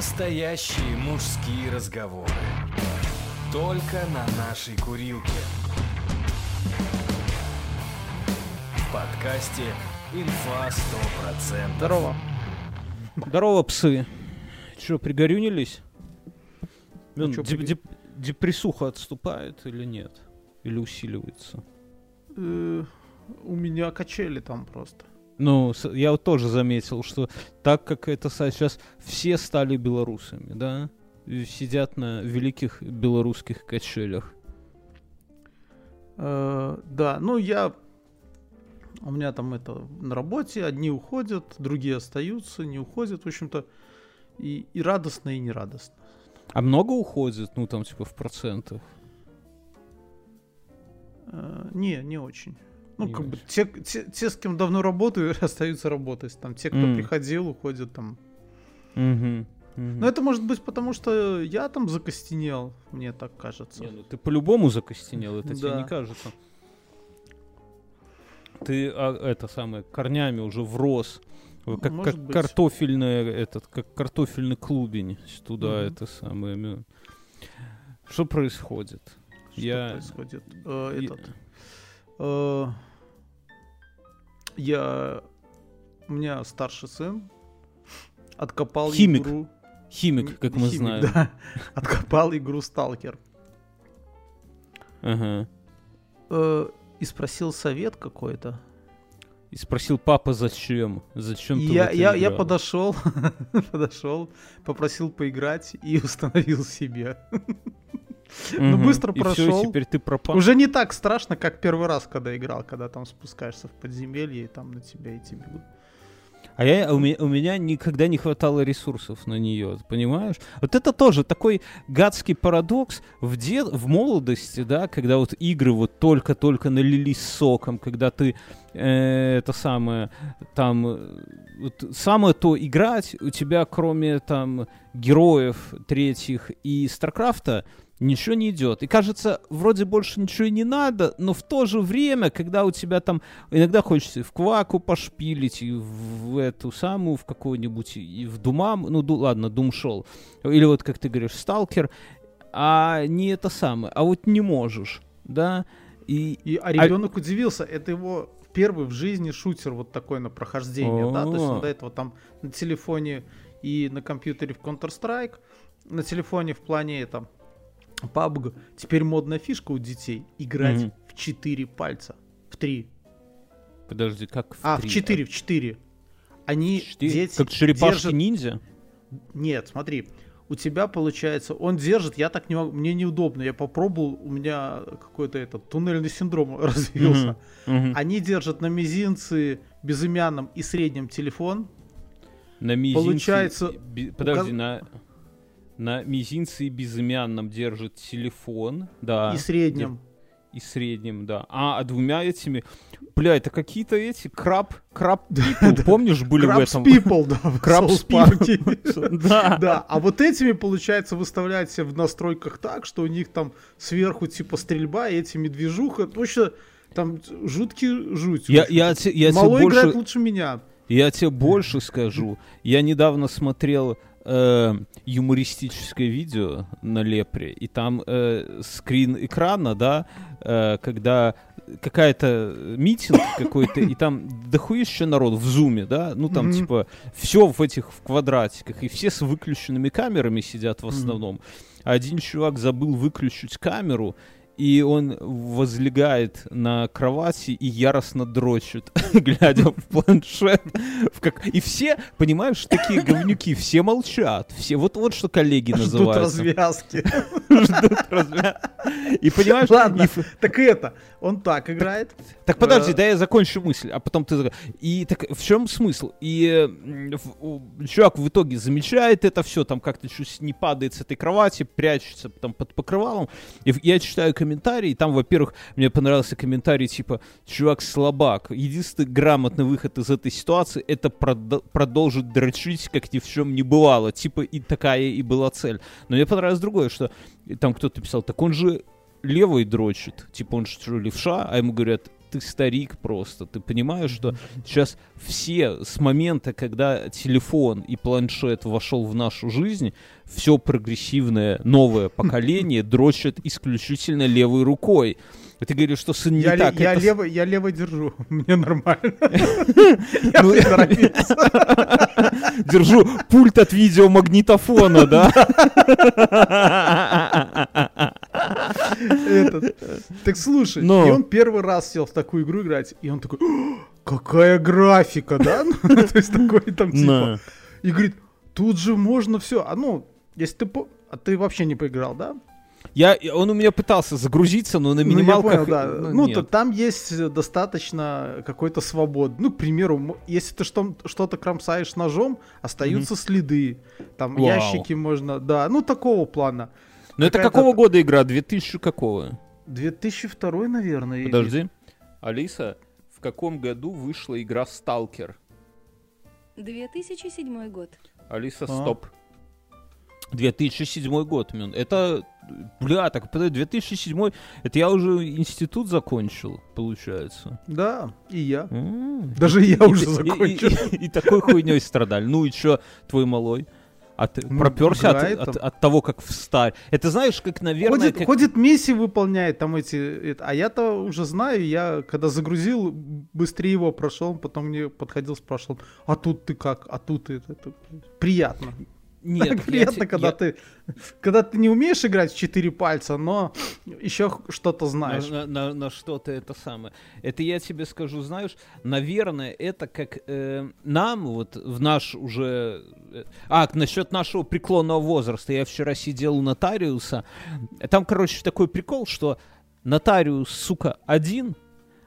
Настоящие мужские разговоры. Только на нашей курилке. В подкасте «Инфа 100%». Здорово. Здорово, псы. Че, пригорюнились? Ну, чё, деп- деп- депрессуха отступает или нет? Или усиливается? Э, У меня качели там просто. Ну, я вот тоже заметил, что так как это сейчас все стали белорусами, да, сидят на великих белорусских качелях. Э, Да, ну я... У меня там это на работе, одни уходят, другие остаются, не уходят, в общем-то. И, и радостно, и нерадостно. А много уходит, ну, там, типа, в процентах? Э, Не, не очень. Ну, как бы те, те, те, с кем давно работаю, остаются работать. Там те, кто М. приходил, уходят там. Угу. Но это может быть потому, что я там закостенел, мне так кажется. Не, ну ты по-любому закостенел, это тебе не кажется. Ты а, это самое корнями уже врос, как, Может как быть. картофельный этот, как картофельный клубень туда Мгм. это самое. Что происходит? Что Я- происходит? Э, Я- этот. э, я. У меня старший сын откопал Химик, игру. Химик, как мы химик, знаем. да. Откопал игру Сталкер. Ага. Э, и спросил совет какой-то. И спросил папа, зачем? Зачем И ты я, я, я играл?» подошел, подошел, попросил поиграть и установил себе. Ну, быстро прошел. теперь ты пропал. Уже не так страшно, как первый раз, когда играл, когда там спускаешься в подземелье и там на тебя идти бегут. А я, у, меня, у меня никогда не хватало ресурсов на нее, понимаешь? Вот это тоже такой гадский парадокс в, де, в молодости, да, когда вот игры вот только-только налились соком, когда ты э, это самое, там, э, вот самое то играть, у тебя кроме там героев третьих и Старкрафта ничего не идет. И кажется, вроде больше ничего и не надо, но в то же время, когда у тебя там иногда хочется и в Кваку пошпилить, и в эту самую, в какую-нибудь, и в Думам, ну ду- ладно, Дум шел, или вот, как ты говоришь, Сталкер, а не это самое, а вот не можешь, да, и... И, а ребенок удивился, это его первый в жизни шутер вот такой на прохождение, да, то есть он до этого там на телефоне и на компьютере в Counter-Strike, на телефоне в плане там PUBG, теперь модная фишка у детей, играть Мгм. в 4 пальца, в 3, Подожди, как в а, в три? 4, в 4. Они, Четыре? дети, Как черепашки держат- ниндзя? Нет, смотри, у тебя получается, он держит, я так не могу, мне неудобно, я попробовал, у меня какой-то этот туннельный синдром развился. Мгм. Они держат на мизинце, безымянном и среднем телефон. На мизинце... Получается, Подожди, указ- на... На мизинце и безымянном держит телефон, да. и среднем. И среднем, да. А, а двумя этими... Бля, это какие-то эти краб... Краб people, помнишь, были в этом? People, да, в Park. Да. Да, а вот этими, получается, выставлять себе в настройках так, что у них там сверху типа стрельба, и эти медвежуха, точно там жуткий жуть. Я, я, я тебе Малой играет лучше меня. я тебе больше скажу. Я недавно смотрел э, юмористическое видео на Лепре, и там э, скрин экрана, да, э, когда какая-то митинг какой-то, и там дохуище народ в зуме, да, ну там Мгм. типа все в этих в квадратиках, и все с выключенными камерами сидят в основном. А один чувак забыл выключить камеру, и он возлегает на кровати и яростно дрочит, глядя в планшет. В как... И все, понимаешь, такие говнюки, все молчат. Все, вот, вот что коллеги Ждут называются. развязки. Ждут развя- И понимаешь, Ладно, и так это, он так играет. так подожди, Э, да я закончу мысль, а потом ты... И так в чем смысл? И чувак в итоге замечает это все, там как-то чуть не падает с этой кровати, прячется там под покрывалом. И я читаю комментарии, и там, во-первых, мне понравился комментарий типа «Чувак слабак, единственный грамотный выход из этой ситуации — это продо- продолжить дрочить, как ни в чем не бывало». Типа и такая и была цель. Но мне понравилось другое, что там кто-то писал «Так он же левой дрочит, типа он что, левша?» А ему говорят ты старик просто. Ты понимаешь, что сейчас все с момента, когда телефон и планшет вошел в нашу жизнь, все прогрессивное новое поколение дрочит исключительно левой рукой. Ты говоришь, что сын не Я, так. я, это лево, я лево держу, мне нормально. Ну. Держу пульт от видеомагнитофона, да? Так слушай, и он первый раз сел в такую игру играть, и он такой, «О, какая графика, да? Ну, То есть такой там типа. И говорит, тут же можно все. А ну, если ты... А ты вообще не поиграл, да? Я, он у меня пытался загрузиться, но на Ну, я минималках... понял, да. ну, Ну, то там есть э, достаточно какой-то свободы. Ну, к примеру, если ты что- что-то кромсаешь ножом, остаются следы. Там Вау. ящики можно, да. Ну, такого плана. Но это какая-то- какого года игра? 2000 какого? 2002, наверное. или- Подожди. Алиса, в каком году вышла игра Сталкер? 2007 год. Алиса, А. стоп. 2007 год, Мюн. Это, бля, так, подожди, 2007, это я уже институт закончил, получается. Да, и я. М. Даже я И- уже и- и- закончил. И, и такой хуйней страдали. Ну и чё, твой малой? А ты Ну, проперся от, от- от того, как встать. Это знаешь, как, наверное, Ходит, как- ходит миссии выполняет там эти, это- а я-то уже знаю, я когда загрузил, быстрее его прошел, потом мне подходил, спрашивал, а тут ты как, а тут это, это приятно. Нет, Так я приятно, те- когда я- ты, когда ты не умеешь играть в четыре пальца, но еще что-то знаешь. На, на- на что-то это самое. Это я тебе скажу, знаешь, наверное, это как э, нам, вот в наш уже... э, А, насчет нашего преклонного возраста. Я вчера сидел у нотариуса. Там, короче, такой прикол, что нотариус, сука, один,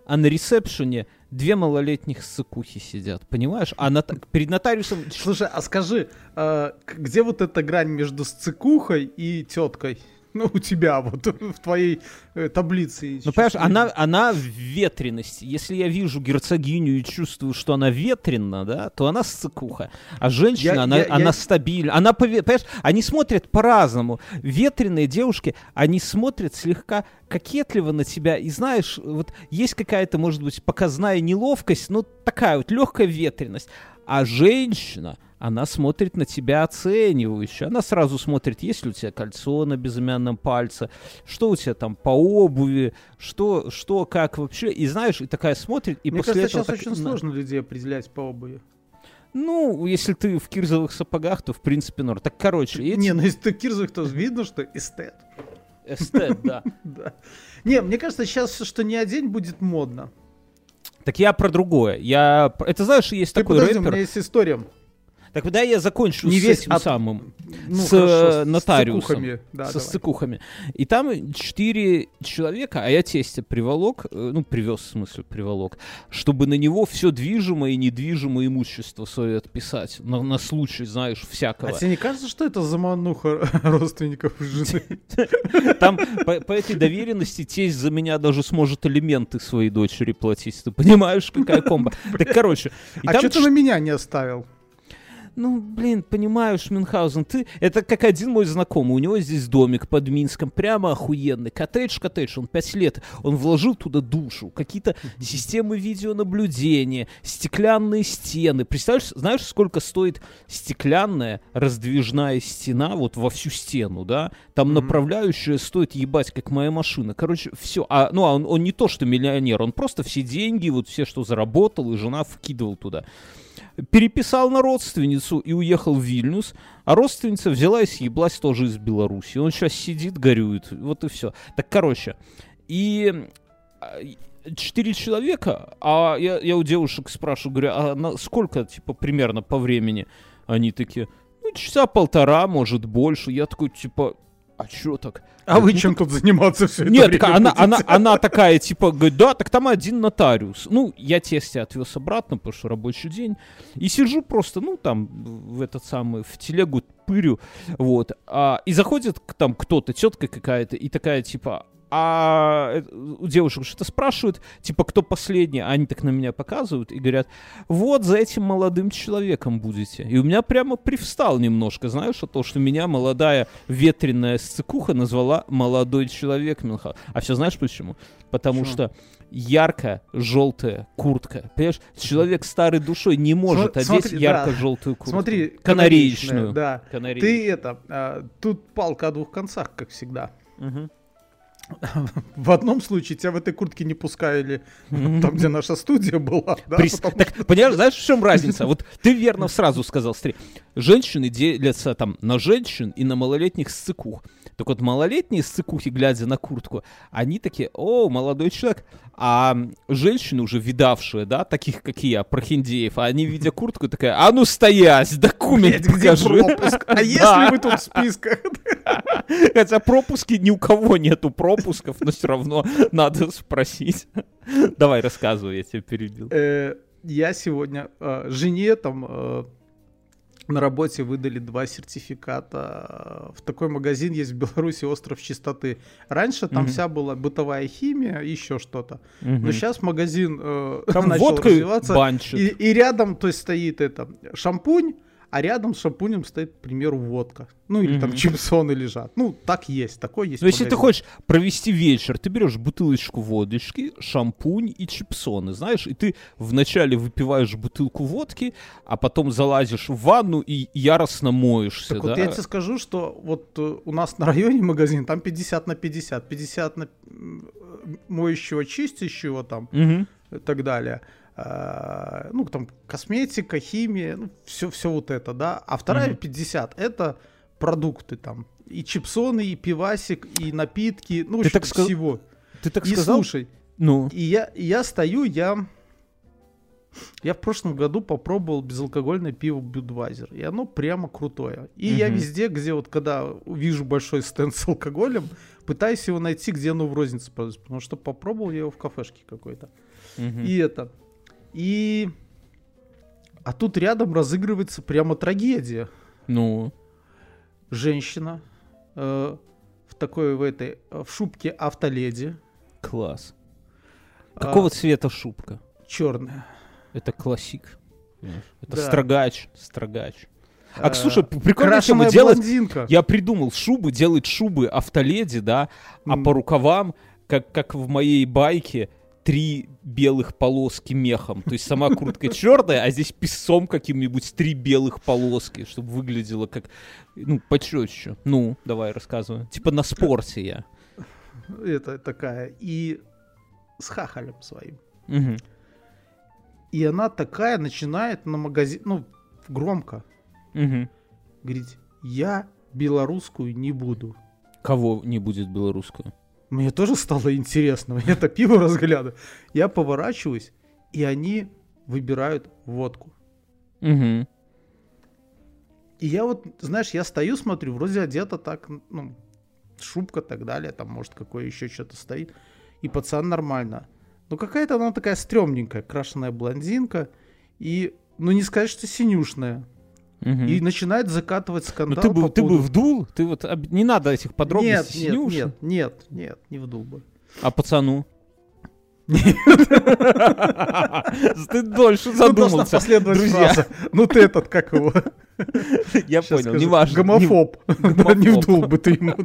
а на ресепшене две малолетних сыкухи сидят, понимаешь? А нота- перед нотариусом... Слушай, а скажи, к- где вот эта грань между сцикухой и теткой? Ну, у тебя вот в твоей э, таблице. Ну, понимаешь, она, она в ветренности. Если я вижу герцогиню и чувствую, что она ветрена, да, то она сцикуха. А женщина, Я- она, я- она я- стабильна. Она, понимаешь, они смотрят по-разному. Ветреные девушки, они смотрят слегка кокетливо на тебя. И знаешь, вот есть какая-то, может быть, показная неловкость, ну, такая вот легкая ветренность. А женщина, она смотрит на тебя оценивающе. Она сразу смотрит, есть ли у тебя кольцо на безымянном пальце, что у тебя там по обуви, что, что, как вообще. И знаешь, и такая смотрит, и Мне после кажется, этого... сейчас так- очень сложно людей определять по обуви. Ну, если ты в кирзовых сапогах, то в принципе норм. Так, короче, эти... Не, ну если ты в кирзах, то видно, что эстет. эстет, да. Да. Не, мне кажется, сейчас что не одень будет модно. Так я про другое. Я... Это знаешь, есть Ты такой подожди, у рэпер. меня есть история. Так да, я закончу Не с весь, этим а- самым. Ну, с хорошо, э, нотариусом. цикухами. Да, со давай. стыкухами. И там четыре человека, а я тестя приволок, э, ну, привез, в смысле, приволок, чтобы на него все движимое и недвижимое имущество свое отписать. На, на случай, знаешь, всякого. А тебе не кажется, что это замануха родственников жены? Там по, этой доверенности тесть за меня даже сможет элементы своей дочери платить. Ты понимаешь, какая комба? Так, короче. А что ты на меня не оставил? Ну, блин, понимаешь, Мюнхгаузен, ты... Это как один мой знакомый, у него здесь домик под Минском, прямо охуенный. Коттедж, коттедж, он пять лет, он вложил туда душу, какие-то системы видеонаблюдения, стеклянные стены. Представляешь, знаешь, сколько стоит стеклянная раздвижная стена вот во всю стену, да? Там направляющая стоит ебать, как моя машина. Короче, все. А, ну, а он, он не то, что миллионер, он просто все деньги, вот все, что заработал, и жена вкидывал туда переписал на родственницу и уехал в Вильнюс, а родственница взяла и съеблась тоже из Беларуси. Он сейчас сидит, горюет, вот и все. Так, короче, и а, и четыре человека, а я, я у девушек спрашиваю, говорю, а на сколько, типа, примерно по времени? Они такие, ну, часа полтора, может, больше. Я такой, типа, а чё так? А вы Ну, чем тут заниматься все это Нет, время она, она, она такая, типа, говорит, да, так там один нотариус. Ну, я тестя отвез обратно, потому что рабочий день. И сижу просто, ну, там, в этот самый, в телегу пырю, вот. А, и заходит там кто-то, тетка какая-то, и такая, типа, а э, у девушек что-то спрашивают, типа, кто последний, а они так на меня показывают и говорят, вот за этим молодым человеком будете. И у меня прямо привстал немножко, знаешь, то, что меня молодая ветреная сцикуха назвала молодой человек Мюнхгаузен. А все знаешь почему? Потому Почему? что ярко-желтая куртка. Понимаешь, человек старой душой не может Смо- одеть да. ярко-желтую куртку. Смотри, канареечную. Да. Канареечную. Ты это, а, тут палка о двух концах, как всегда. Мгм. В одном случае тебя в этой куртке не пускали там, где наша студия была. да, Прис- потому Так, понимаешь, знаешь, в чем разница? Вот ты верно сразу сказал, смотри, женщины делятся там на женщин и на малолетних сцикух. Так вот, малолетние сцикухи, глядя на куртку, они такие, о, молодой человек. А женщины уже видавшие, да, таких, как я, прохиндеев, а они, видя куртку, такая, а ну стоять, документ Блядь, покажи. А если мы тут в списках? Хотя пропуски ни у кого нету пропусков, но все равно надо спросить. Давай, рассказывай, я тебя перебил. Э, Я сегодня э, жене там э, на работе выдали два сертификата. В такой магазин есть в Беларуси «Остров чистоты». Раньше там Мгм. вся была бытовая химия, еще что-то. Мгм. Но сейчас магазин э, Там начал водкой развиваться. банчит. И, и рядом, то есть, стоит это шампунь, а рядом с шампунем стоит, к примеру, водка. Ну, или там Мгм. чипсоны лежат. Ну, так есть, такой есть Но если ты магазин. хочешь провести вечер, ты берешь бутылочку водочки, шампунь и чипсоны, знаешь, и ты вначале выпиваешь бутылку водки, а потом залазишь в ванну и яростно моешься, Так да? вот я тебе скажу, что вот э, у нас на районе магазин, там 50 на 50. 50 на моющего, чистящего там Мгм. и так далее. А, ну, там косметика, химия, ну, все, все вот это, да. А вторая Мгм. 50 это продукты там. И чипсоны, и пивасик, и напитки, ну, Ты общем, так сказ- всего. Ты так и сказал? слушай, Ну, и я, и я стою, я... Я в прошлом году попробовал безалкогольное пиво Будвайзер, и оно прямо крутое. И я Мгм. везде, где вот когда вижу большой стенд с алкоголем, пытаюсь его найти, где оно в рознице продается, потому что попробовал я его в кафешке какой-то. мгм. И это. И... А тут рядом разыгрывается прямо трагедия. ну, Женщина э, в такой, в этой, э, в шубке автоледи, класс. А. Какого цвета шубка? черная. Это классик. Это Да. строгач, строгач. А, Э, слушай, п- прикольная тема крашеная делать. блондинка. Я придумал шубы, делать шубы автоледи, да, а М. по рукавам, как, как в моей байке, три белых полоски мехом. То есть сама куртка черная, а здесь песцом каким-нибудь три белых полоски, чтобы выглядело как, ну, почетче. Ну, давай рассказывай. Типа на спорте я. это такая, и с хахалем своим. Мгм. И она такая начинает на магазин, ну, громко Мгм. говорить, я белорусскую не буду. Кого не будет белорусскую? Мне тоже стало интересно, я это пиво разглядываю. Я поворачиваюсь, и они выбирают водку. Мгм. И я вот, знаешь, я стою, смотрю, вроде одета так, ну, шубка так далее, там, может, какое еще что-то стоит. И пацан нормально. Но какая-то она такая стрёмненькая, крашеная блондинка. И, ну, не сказать, что синюшная. Мгм. И начинает закатывать Ну скандал ты бы, по ты бы поводу- вдул, ты вот об- не надо этих Нет, подробностей нет, Синюши. нет, нет, нет, не вдул бы. А пацану? Ты дольше должна задумался. друзья. Ну ты этот, как его? Я понял, скажу. неважно. Гомофоб. Не вдул бы ты ему.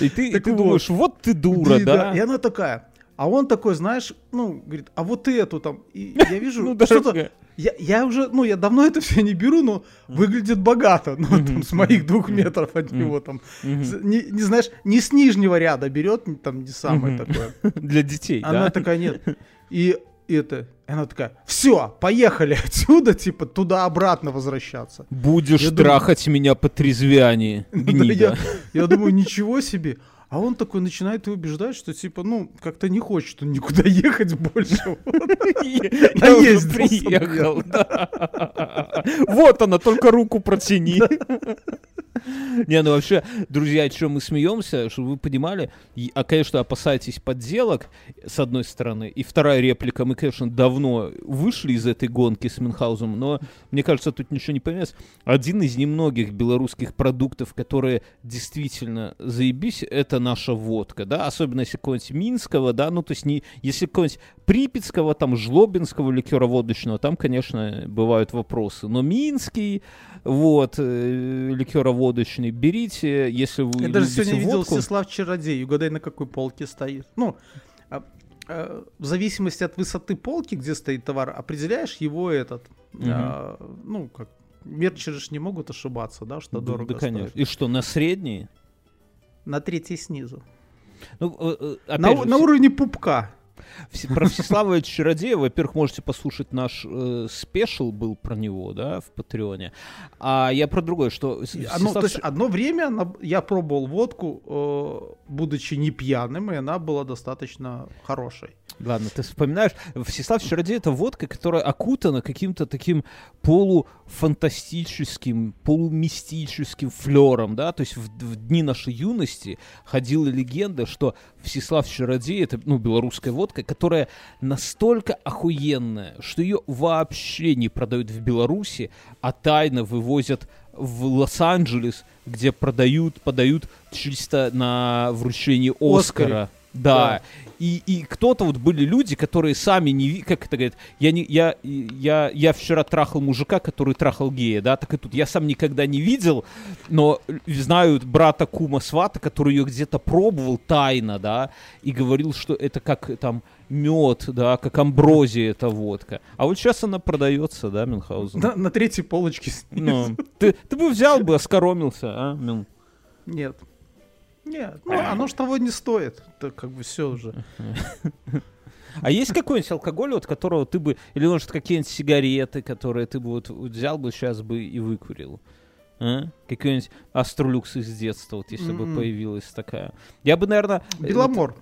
И ты, думаешь, вот ты дура, да? И она такая. А он такой, знаешь, ну, говорит, а вот эту там. И я вижу, Ну, что-то. Я, я уже, ну, я давно это все не беру, но выглядит богато. Ну, там, с моих двух метров от него там. Не, не знаешь, не с нижнего ряда берет, там не самое такое. Для детей, Она да? такая, нет. И это, и она такая, все, поехали отсюда, типа, туда-обратно возвращаться. Будешь Я думаю- трахать меня по трезвянии, Да гнида. я, я думаю, ничего себе. А он такой начинает ее убеждать, что типа, ну, как-то не хочет он никуда ехать больше. Я уже Наездился, приехал. Вот она, только руку протяни. Не, ну вообще, друзья, о чем мы смеемся, чтобы вы понимали, и- а, конечно, опасайтесь подделок, с одной стороны, и вторая реплика, мы, конечно, давно вышли из этой гонки с Мюнхгаузом, но, мне кажется, тут ничего не поменялось. Один из немногих белорусских продуктов, которые действительно заебись, это наша водка, да, особенно если какого-нибудь Минского, да, ну, то есть не, если какого-нибудь Припятского, там, Жлобинского ликера водочного, там, конечно, бывают вопросы, но Минский, вот, э, ликероводочный, берите, если вы Я даже сегодня видел водку. Всеслав Чародей. Угадай, на какой полке стоит. Ну, а, а, в зависимости от высоты полки, где стоит товар, определяешь его этот. а, ну, как мерчеры ж не могут ошибаться, да, что Да, дорого да, конечно. стоит. И что, на средний? На третий снизу. Ну, э, э, На, же, на уровне пупка. про Всеслава Чародея, во-первых, можете послушать наш э, спешл был про него, да, в Патреоне. А я про другое, что И Оно, Всеслав то есть одно время я пробовал водку, э, будучи не пьяным, и она была достаточно хорошей. Ладно, ты вспоминаешь, Всеслав Чародей это водка, которая окутана каким-то таким полуфантастическим, полумистическим флером, да, то есть в, в дни нашей юности ходила легенда, что Всеслав Чародей это, ну, белорусская водка, которая настолько охуенная, что ее вообще не продают в Беларуси, а тайно вывозят в Лос-Анджелес, где продают, подают чисто на вручение. Оскара. Да. И, и кто-то вот были люди, которые сами не как это говорят, я не я я я вчера трахал мужика, который трахал гея, да, так и тут я сам никогда не видел, но знают брата Кума Свата, который ее где-то пробовал тайно, да, и говорил, что это как там мед, да, как амброзия эта водка. А вот сейчас она продается, да, Мюнхгаузен? На, на третьей полочке снизу. Ну, ты, ты бы взял бы, оскоромился, а, Мюн? Нет. Нет, ну оно ж того не стоит. Это как бы все уже. А есть какой-нибудь алкоголь, от которого ты бы, или может какие-нибудь сигареты, которые ты бы вот взял бы сейчас бы и выкурил? А? Какой-нибудь Астролюкс из детства, вот если бы М-м. появилась такая. Я бы, наверное... Беломор.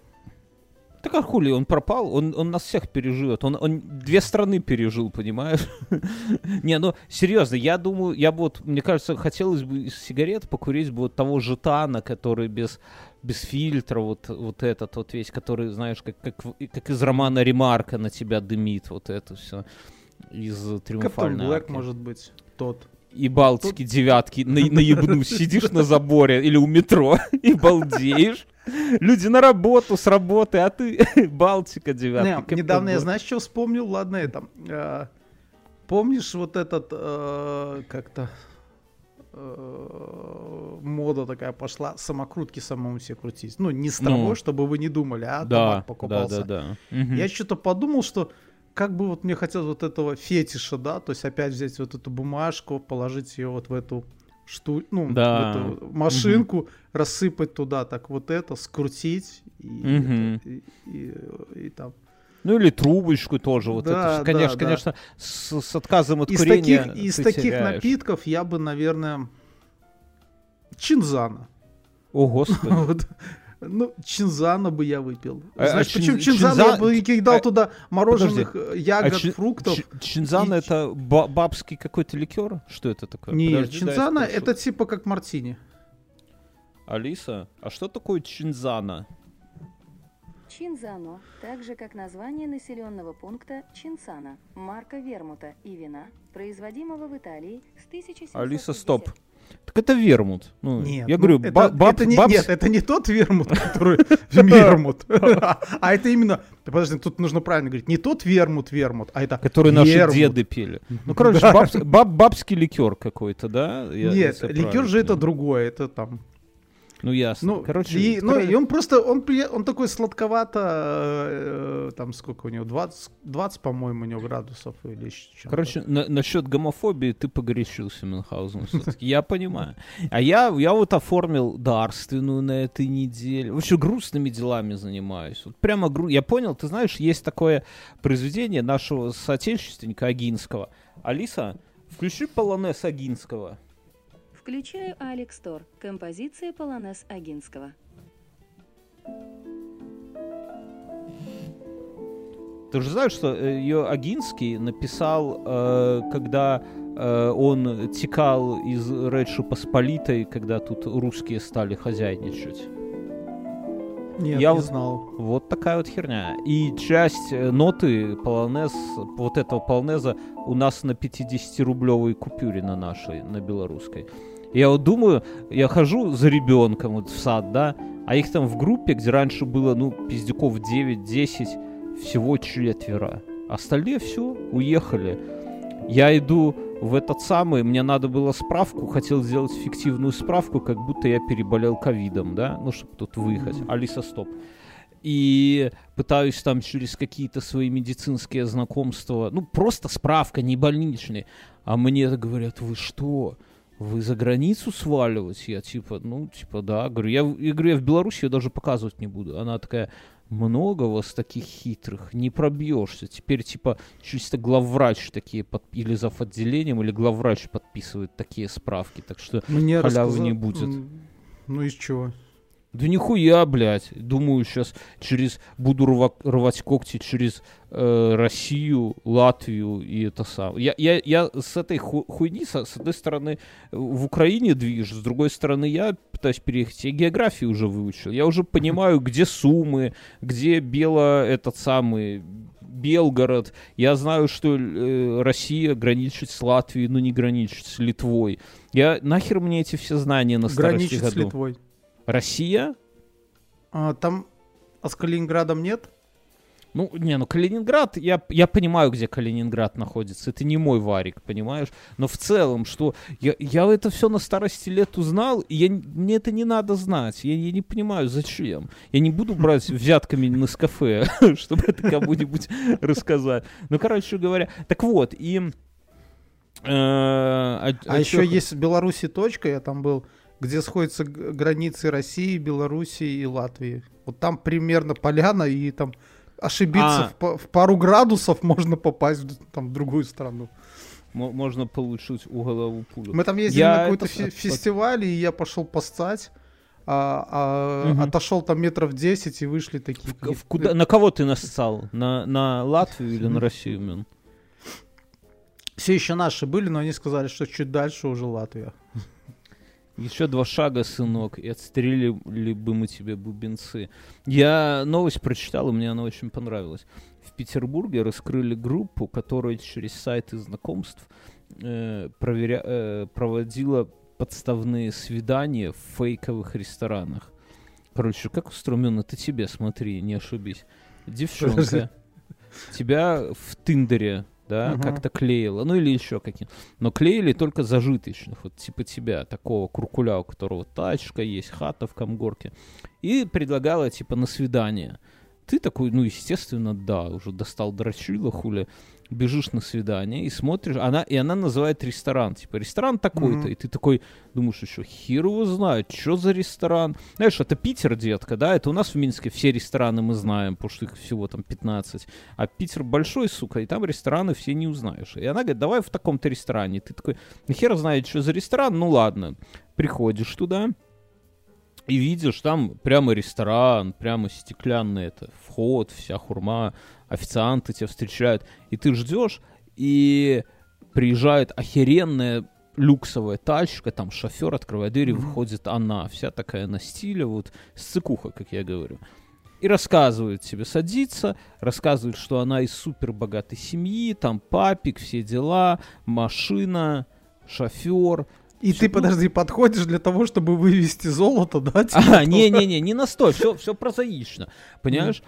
Так а хули, он пропал, он, он нас всех переживет. Он, он две страны пережил, понимаешь? Не, ну серьезно, я думаю, я бы вот, мне кажется, хотелось бы из сигарет покурить бы вот того жетана, который без, без фильтра, вот, вот этот вот весь, который, знаешь, как, как, как из романа Ремарка на тебя дымит, вот это все из Каптон триумфальной Блэк арки. может быть тот. И Балтики девятки на, наебнусь, сидишь на заборе или у метро и балдеешь. Люди на работу, с работы, а ты Балтика девятки. Не, недавно я, знаешь, что вспомнил? Ладно, это. э, помнишь вот этот э, как-то э, мода такая пошла самокрутки самому себе крутить. Ну, не с Ну. травой, чтобы вы не думали, а Да, да, покупался. да, да. Мгм. Я что-то подумал, что как бы вот мне хотелось вот этого фетиша, да, то есть опять взять вот эту бумажку, положить ее вот в эту шту, ну, Да. в эту машинку, рассыпать туда так вот это, скрутить и, Мгм. это, и- и- и там. Ну или трубочку тоже. Вот Да, это, конечно, да, да. конечно, с, с отказом от Из курения таких, из таких теряешь. напитков я бы, наверное, чинзана. О, господи. Вот. Ну, чинзана бы я выпил. А- Знаешь, а почему чин- чинзана? Я чинза- бы кидал а- туда мороженых э, А ягод, чи- фруктов. чи- Чинзана И- это ба- бабский какой-то ликер? Что это такое? Нет, Подожди, дай я чинзана спрошу. это типа как мартини. Алиса, а что такое чинзана? Чинзано, так же как название населенного пункта Чинсана, марка вермута и вина, производимого в Италии с 1750 Алиса, стоп. Так это вермут. Ну, Нет, я ну, говорю, это, ба- баб- это не, бабс- нет, это не тот вермут, который вермут, а это именно, подожди, тут нужно правильно говорить, не тот вермут вермут, а это который наши деды пили. Ну, короче, бабский ликер какой-то, да? Нет, ликер же это другое, это там. Ну, ясно. Ну, короче, и, ну, и он просто, он, он такой сладковато, э, э, там сколько у него, 20, 20 по-моему, у него градусов или еще. Короче, на- насчет гомофобии ты погорячился, Мюнхгаузен, все-таки. Я понимаю. А я, я вот оформил дарственную на этой неделе. Вообще грустными делами занимаюсь. Вот прямо гру... Я понял, ты знаешь, есть такое произведение нашего соотечественника Агинского. Алиса, включи полонез Агинского. Включаю Алекс Тор, композиция Полонез Агинского. Ты же знаешь, что э, ее Агинский написал, э, когда э, он текал из Речи Посполитой, когда тут русские стали хозяйничать. Нет, Я не вот- знал. Вот такая вот херня. И часть ноты полонез, вот этого полонеза у нас на 50-рублевой купюре на нашей, на белорусской. Я вот думаю, я хожу за ребенком вот в сад, да, а их там в группе, где раньше было, ну, пиздюков 9-10, всего четверо. Остальные все, уехали. Я иду в этот самый, мне надо было справку, хотел сделать фиктивную справку, как будто я переболел ковидом, да, ну, чтобы тут выехать. Алиса, стоп. И пытаюсь там через какие-то свои медицинские знакомства, ну, просто справка, не больничные. А мне говорят, вы что, вы за границу сваливать? Я типа, ну, типа, да. Говорю, я, я говорю, я в Беларуси ее даже показывать не буду. Она такая, много вас таких хитрых, не пробьешься. Теперь, типа, чисто главврач такие, под... или зав. отделением, или главврач подписывает такие справки. Так что, Мне халявы рассказа- не будет. Ну из чего? Да нихуя, блядь. Думаю, сейчас через буду рва- рвать когти через э, Россию, Латвию и это самое. Я, я, я с этой ху- хуйни, со- с, одной стороны, в Украине движу, с другой стороны, я пытаюсь переехать. Я географию уже выучил. Я уже понимаю, где Сумы, где Бело, этот самый, Белгород. Я знаю, что э, Россия граничит с Латвией, но не граничит с Литвой. Я нахер мне эти все знания на старости Граничит с году? Литвой. Россия? А, там, а с Калининградом нет? Ну, не, ну Калининград, я, я понимаю, где Калининград находится. Это не мой варик, понимаешь? Но в целом, что я, я это все на старости лет узнал, и я, мне это не надо знать. Я, я не понимаю, зачем. Я не буду брать взятками на кафе, чтобы это кому-нибудь рассказать. Ну, короче говоря, так вот, и... э, А, еще есть в Беларуси точка, я там был, где сходятся границы России, Белоруссии и Латвии. Вот там примерно поляна, и там ошибиться А. в, в пару градусов можно попасть в, там, в другую страну. мо- можно получить у голову пулю. Мы там ездили Я на какой-то это- фестиваль, и я пошел поссать, а, а, Мгм. отошел там метров 10 и вышли такие. В- в куда, на кого ты нассал? На, на Латвию или на Россию, Мин? Все еще наши были, но они сказали, что чуть дальше уже Латвия. Еще два шага, сынок, и отстрелили бы мы тебе бубенцы. Я новость прочитал, и мне она очень понравилась. В Петербурге раскрыли группу, которая через сайты знакомств э, проверя- э, проводила подставные свидания в фейковых ресторанах. Короче, как устроено, ты тебе смотри, не ошибись. Девчонка тебя в Тиндере, да, Мгм. как-то клеила, ну или еще каким. Но клеили только зажиточных, вот типа тебя, такого куркуля, у которого тачка есть, хата в Камгорке. И предлагала типа на свидание. Ты такой, ну, естественно, да, уже достал дрочила, хули, бежишь на свидание и смотришь, она, и она называет ресторан, типа, ресторан такой-то, Мгм. и ты такой думаешь еще, хер его знает, что за ресторан? Знаешь, это Питер, детка, да, это у нас в Минске все рестораны мы знаем, потому что их всего там 15, а Питер большой, сука, и там рестораны все не узнаешь. И она говорит, давай в таком-то ресторане. Ты такой, ну хер знает, что за ресторан, ну ладно. Приходишь туда, и видишь, там прямо ресторан, прямо стеклянный это, вход, вся хурма, официанты тебя встречают, и ты ждешь, и приезжает охеренная люксовая тачка, там шофер открывает дверь, и выходит она, вся такая на стиле, вот, сцикуха, как я говорю. И рассказывает тебе, садится, рассказывает, что она из супер богатой семьи, там папик, все дела, машина, шофер, И Всё, ты, ну- подожди, подходишь для того, чтобы вывести золото, да? типа А, того? не-не-не, не настой, все, все прозаично, понимаешь?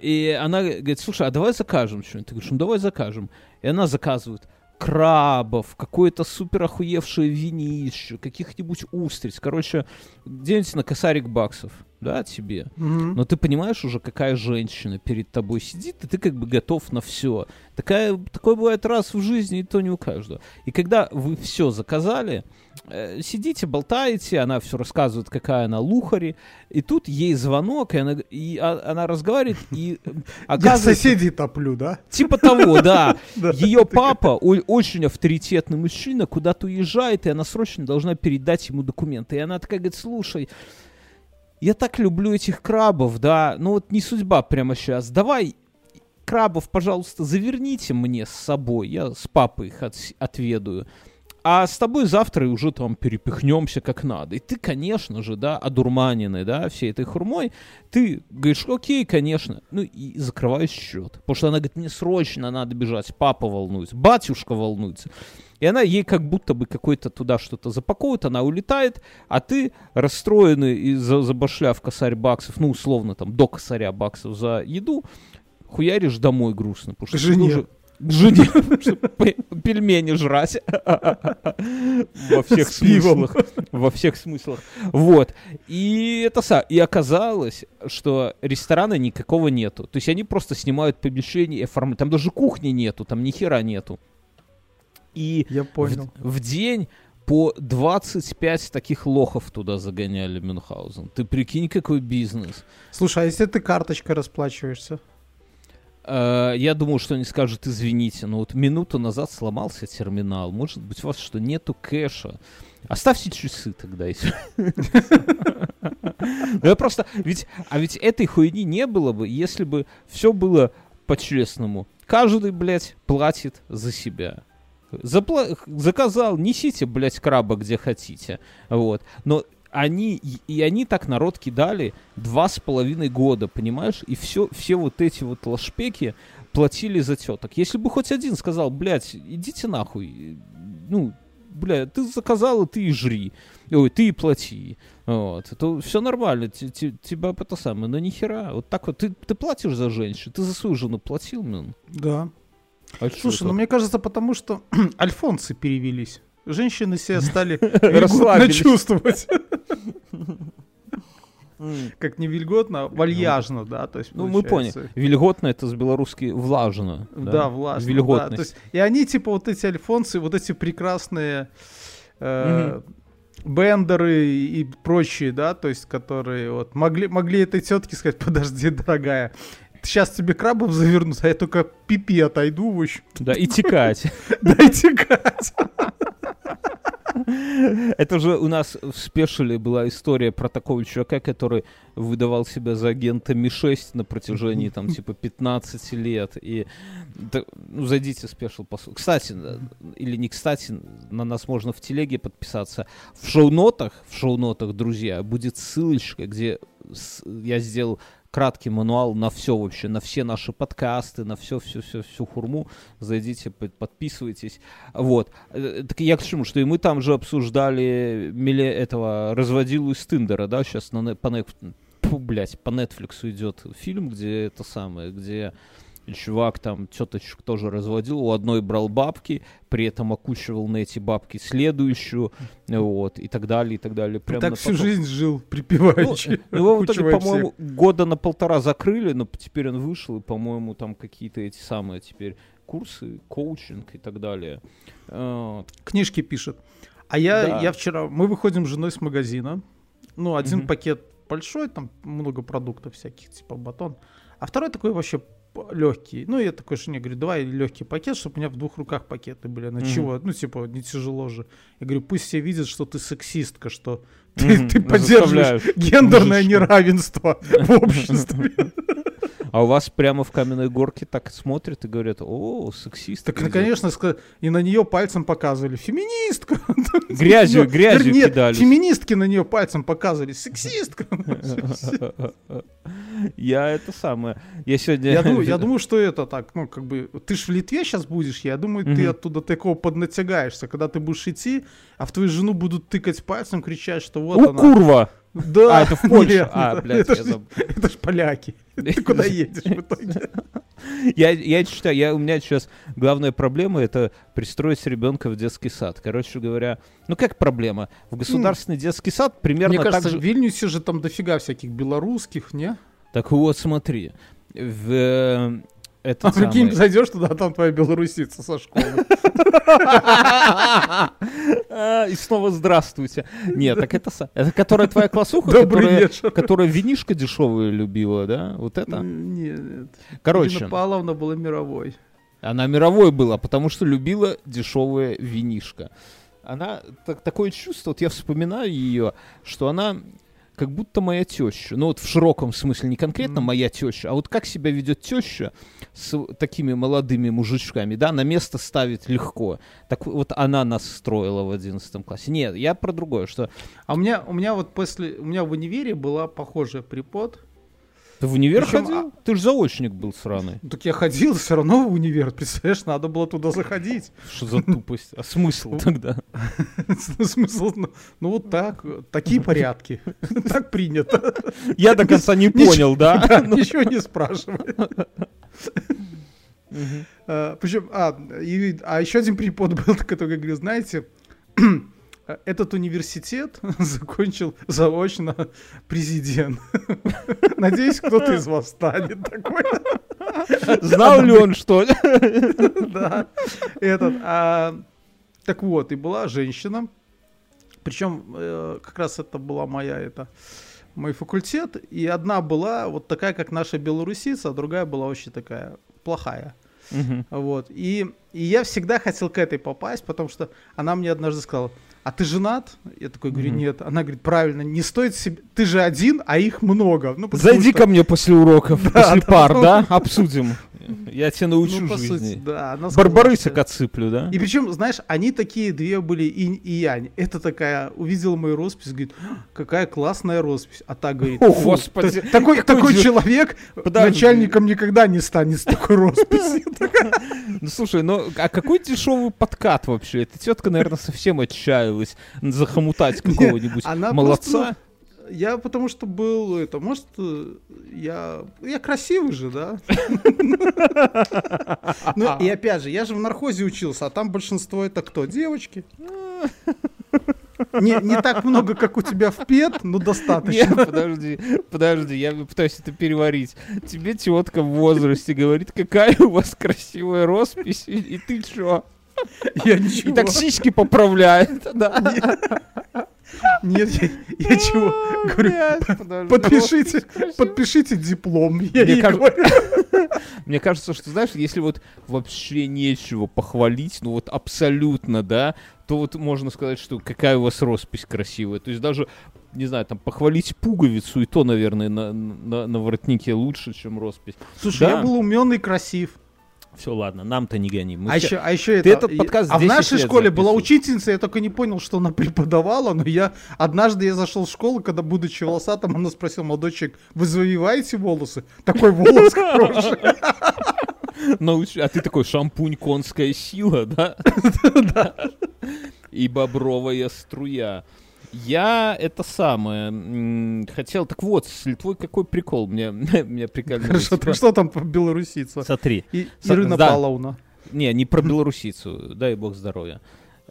И она говорит, слушай, а давай закажем что-нибудь. Ты говоришь, ну давай закажем. И она заказывает крабов, какое-то супер охуевшее винище, каких-нибудь устриц. Короче, где-нибудь на косарик баксов, да, тебе. Мгм. Но ты понимаешь уже, какая женщина перед тобой сидит, и ты как бы готов на все. Такая, такое бывает раз в жизни, и то не у каждого. И когда вы все заказали, э, сидите, болтаете, она все рассказывает, какая она лухари, и тут ей звонок, и она, и а- она разговаривает, и э, Я соседей топлю, да? Типа того, да. Ее папа, очень авторитетный мужчина, куда-то уезжает, и она срочно должна передать ему документы. И она такая говорит, слушай, я так люблю этих крабов, да, ну вот не судьба прямо сейчас, давай крабов, пожалуйста, заверните мне с собой, я с папой их от- отведаю. А с тобой завтра уже там перепихнемся как надо. И ты, конечно же, да, одурманенный, да, всей этой хурмой, ты говоришь, окей, конечно, ну и закрываешь счет. Потому что она говорит, мне срочно надо бежать, папа волнуется, батюшка волнуется. И она ей как будто бы какой-то туда что-то запаковывает, она улетает, а ты расстроенный и за, забашляв косарь баксов, ну, условно, там, до косаря баксов за еду, хуяришь домой грустно. Потому что жене. уже- жене, чтобы пе- пельмени жрать. Во всех смыслах. Во всех смыслах. Вот. И это. И оказалось, что ресторана никакого нету. То есть они просто снимают помещение и оформляют. Там даже кухни нету, там ни хера нету. И Я понял. в, в день по 25 таких лохов туда загоняли Мюнхгаузен. Ты прикинь, какой бизнес. Слушай, а если ты карточкой расплачиваешься? Э, Я думаю, что они скажут, извините, но вот минуту назад сломался терминал. Может быть, у вас что, нету кэша? Оставьте часы тогда. если- Ну, я просто... Ведь, а ведь этой хуйни не было бы, если бы все было по-честному. Каждый, блядь, платит за себя. Запла- Заказал, несите, блядь, краба где хотите. Вот. Но они, и- они так народ кидали два с половиной года, понимаешь? И все, все вот эти вот лошпеки платили за теток. Если бы хоть один сказал, блядь, идите нахуй, ну, бля, ты заказал, и ты и жри. Ой, ты и плати. Вот. То все нормально, те- те- тебя это самое, но нихера. Вот так вот, ты, ты платишь за женщину, ты за свою жену платил, мэн? Да. А Слушай, это? ну мне кажется, потому что альфонсы перевелись. Женщины себя стали Расслабились. чувствовать. Как не вильготно, а вальяжно, да, то есть Ну, мы поняли. Вильготно это с белорусски влажно. Да, влажно. да. То есть, и они, типа, вот эти альфонсы, вот эти прекрасные э, бендеры и прочие, да, то есть, которые вот могли, могли этой тетке сказать, подожди, дорогая, сейчас тебе крабов завернут, а я только пипи отойду, в общем, Да, и текать. дайте кать. Это же у нас в спешиле была история про такого чувака, который выдавал себя за агента Ми-6 на протяжении там типа 15 лет. И да, ну, зайдите в спешл послушайте. Кстати, или не кстати, на нас можно в телеге подписаться. В шоу-нотах, в шоу-нотах, друзья, будет ссылочка, где я сделал краткий мануал на все вообще, на все наши подкасты, на все, все, все, всю хурму. Зайдите, под- подписывайтесь. Вот. Э, Так я к чему, что и мы там же обсуждали миле этого разводилу из Тиндера, да, сейчас на, по, блядь, по Netflix идет фильм, где это самое, где чувак там теточек тоже разводил, у одной брал бабки, при этом окучивал на эти бабки следующую, вот, и так далее, и так далее. Прям так всю поток. жизнь жил, Ну, припеваючи. его в итоге, по-моему, года на полтора закрыли, но теперь он вышел, и, по-моему, там какие-то эти самые теперь курсы, коучинг и так далее. Книжки пишет. А я, Да. я вчера, мы выходим с женой с магазина. Ну, один Мгм. пакет большой, там много продуктов всяких, типа батон. А второй такой вообще легкий. Ну, я такой жене говорю, давай легкий пакет, чтобы у меня в двух руках пакеты были. На Мгм. чего? Ну, типа, не тяжело же. Я говорю, пусть все видят, что ты сексистка, что ты, Мгм. ты Ну, поддерживаешь гендерное неравенство в обществе. А у вас прямо в каменной горке так смотрят и говорят, о, сексист. Так, ну, конечно, и на нее пальцем показывали. Феминистка! Грязью, Ну, грязью нет, кидались. феминистки на нее пальцем показывали. Сексистка! Я это самое. Я сегодня... Я думаю, я думаю, что это так, ну, как бы, ты ж в Литве сейчас будешь, я думаю, ты оттуда такого поднатягаешься, когда ты будешь идти, а в твою жену будут тыкать пальцем, кричать, что вот У, она. курва! Да. А, это в Польше. Нет, А, блядь, это, я ж, забыл. это ж поляки. Ты куда едешь в итоге? Я, я считаю, я, у меня сейчас главная проблема это пристроить ребенка в детский сад. Короче говоря, ну как проблема? В государственный детский сад примерно Мне кажется, так же... в Вильнюсе же там дофига всяких белорусских, не? Так вот, смотри. В, э, этот А прикинь, самый- зайдешь туда, а там твоя белорусица со школы. И снова здравствуйте. Нет, так это... Это которая твоя классуха, которая, винишко дешевое любила, да? Вот это? Нет. Короче, Ирина Павловна была мировой. она мировой была, потому что любила дешевое винишко. Она так- такое чувство, вот я вспоминаю ее, что она как будто моя теща. Ну вот в широком смысле, не конкретно моя теща, а вот как себя ведет теща с такими молодыми мужичками, да, на место ставить легко. Так вот она нас строила в 11 классе. Нет, я про другое, что А у меня, у меня вот после, у меня в универе была похожая препод. Ты в универ Причем, ходил? Ты же заочник был сраный. Ну, Так я ходил все равно в универ, представляешь, надо было туда заходить. Что за тупость? А смысл тогда? Смысл, ну, ну вот так, такие порядки. Так принято. Я до конца не понял, да? Ничего не спрашивай. А, Причем, а, и- а еще один препод был, который говорил, знаете, этот университет закончил заочно президент. Надеюсь, кто-то из вас станет такой. Знал ли он, что ли? Да. Этот, а, так вот, и была женщина. Причем э, как раз это была моя это мой факультет, и одна была вот такая, как наша белорусица, а другая была очень такая плохая. Вот. И, и я всегда хотел к этой попасть, потому что она мне однажды сказала, а ты женат? Я такой говорю, Мгм. нет. Она говорит, правильно, не стоит себе... Ты же один, а их много. Ну, Зайди что- ко мне после уроков, Да, после да, пар, ну- да? Обсудим. Я тебя научу Ну, по сути, жизни. да. она сказала, Барбарысок что- отсыплю, да? И причем, знаешь, они такие две были инь и янь. Это такая, увидела мою роспись, говорит, «А, какая классная роспись. А та говорит, О, «Фу, господи, такой, какой такой человек Подожди. начальником никогда не станет с такой росписью. Ну слушай, ну а какой дешевый подкат вообще? Эта тетка, наверное, совсем отчаялась захомутать какого-нибудь молодца. Я потому что был, это, может, я, я красивый же, да? Ну, и опять же, я же в нархозе учился, а там большинство это кто? Девочки. Не, не так много, как у тебя в ПЕТ, но Нет, достаточно. подожди, подожди, я пытаюсь это переварить. Тебе тетка в возрасте говорит, какая у вас красивая роспись, и, и ты чё? Я И ничего. так сиськи поправляет, да? Нет, я, я чего? Говорю, Блядь, подожди, подпишите, подпишите диплом. Я Мне говорю. Мне кажется, что, знаешь, если вот вообще нечего похвалить, ну вот абсолютно, да, то вот можно сказать, что какая у вас роспись красивая. То есть даже, не знаю, там похвалить пуговицу, и то, наверное, на, на, на воротнике лучше, чем роспись. Слушай, Да. я был умен и красив. Все, ладно, нам-то не гони. Мы А все- еще, а еще Ты это... этот подкаст а в 10 нашей школе была учительница, я только не понял, что она преподавала, но я... Однажды я зашел в школу, когда, будучи волосатым, она спросила, молодой человек, вы завиваете волосы? Такой волос хороший. Науч- А ты такой, шампунь конская сила, да? И бобровая струя. Я это самое хотел. Так вот, с Литвой какой прикол? Мне, меня прикольно. Хорошо, так что там по белорусица? Смотри. И, Со- Ирина да. Павловна. Не, не про белорусицу, дай бог здоровья.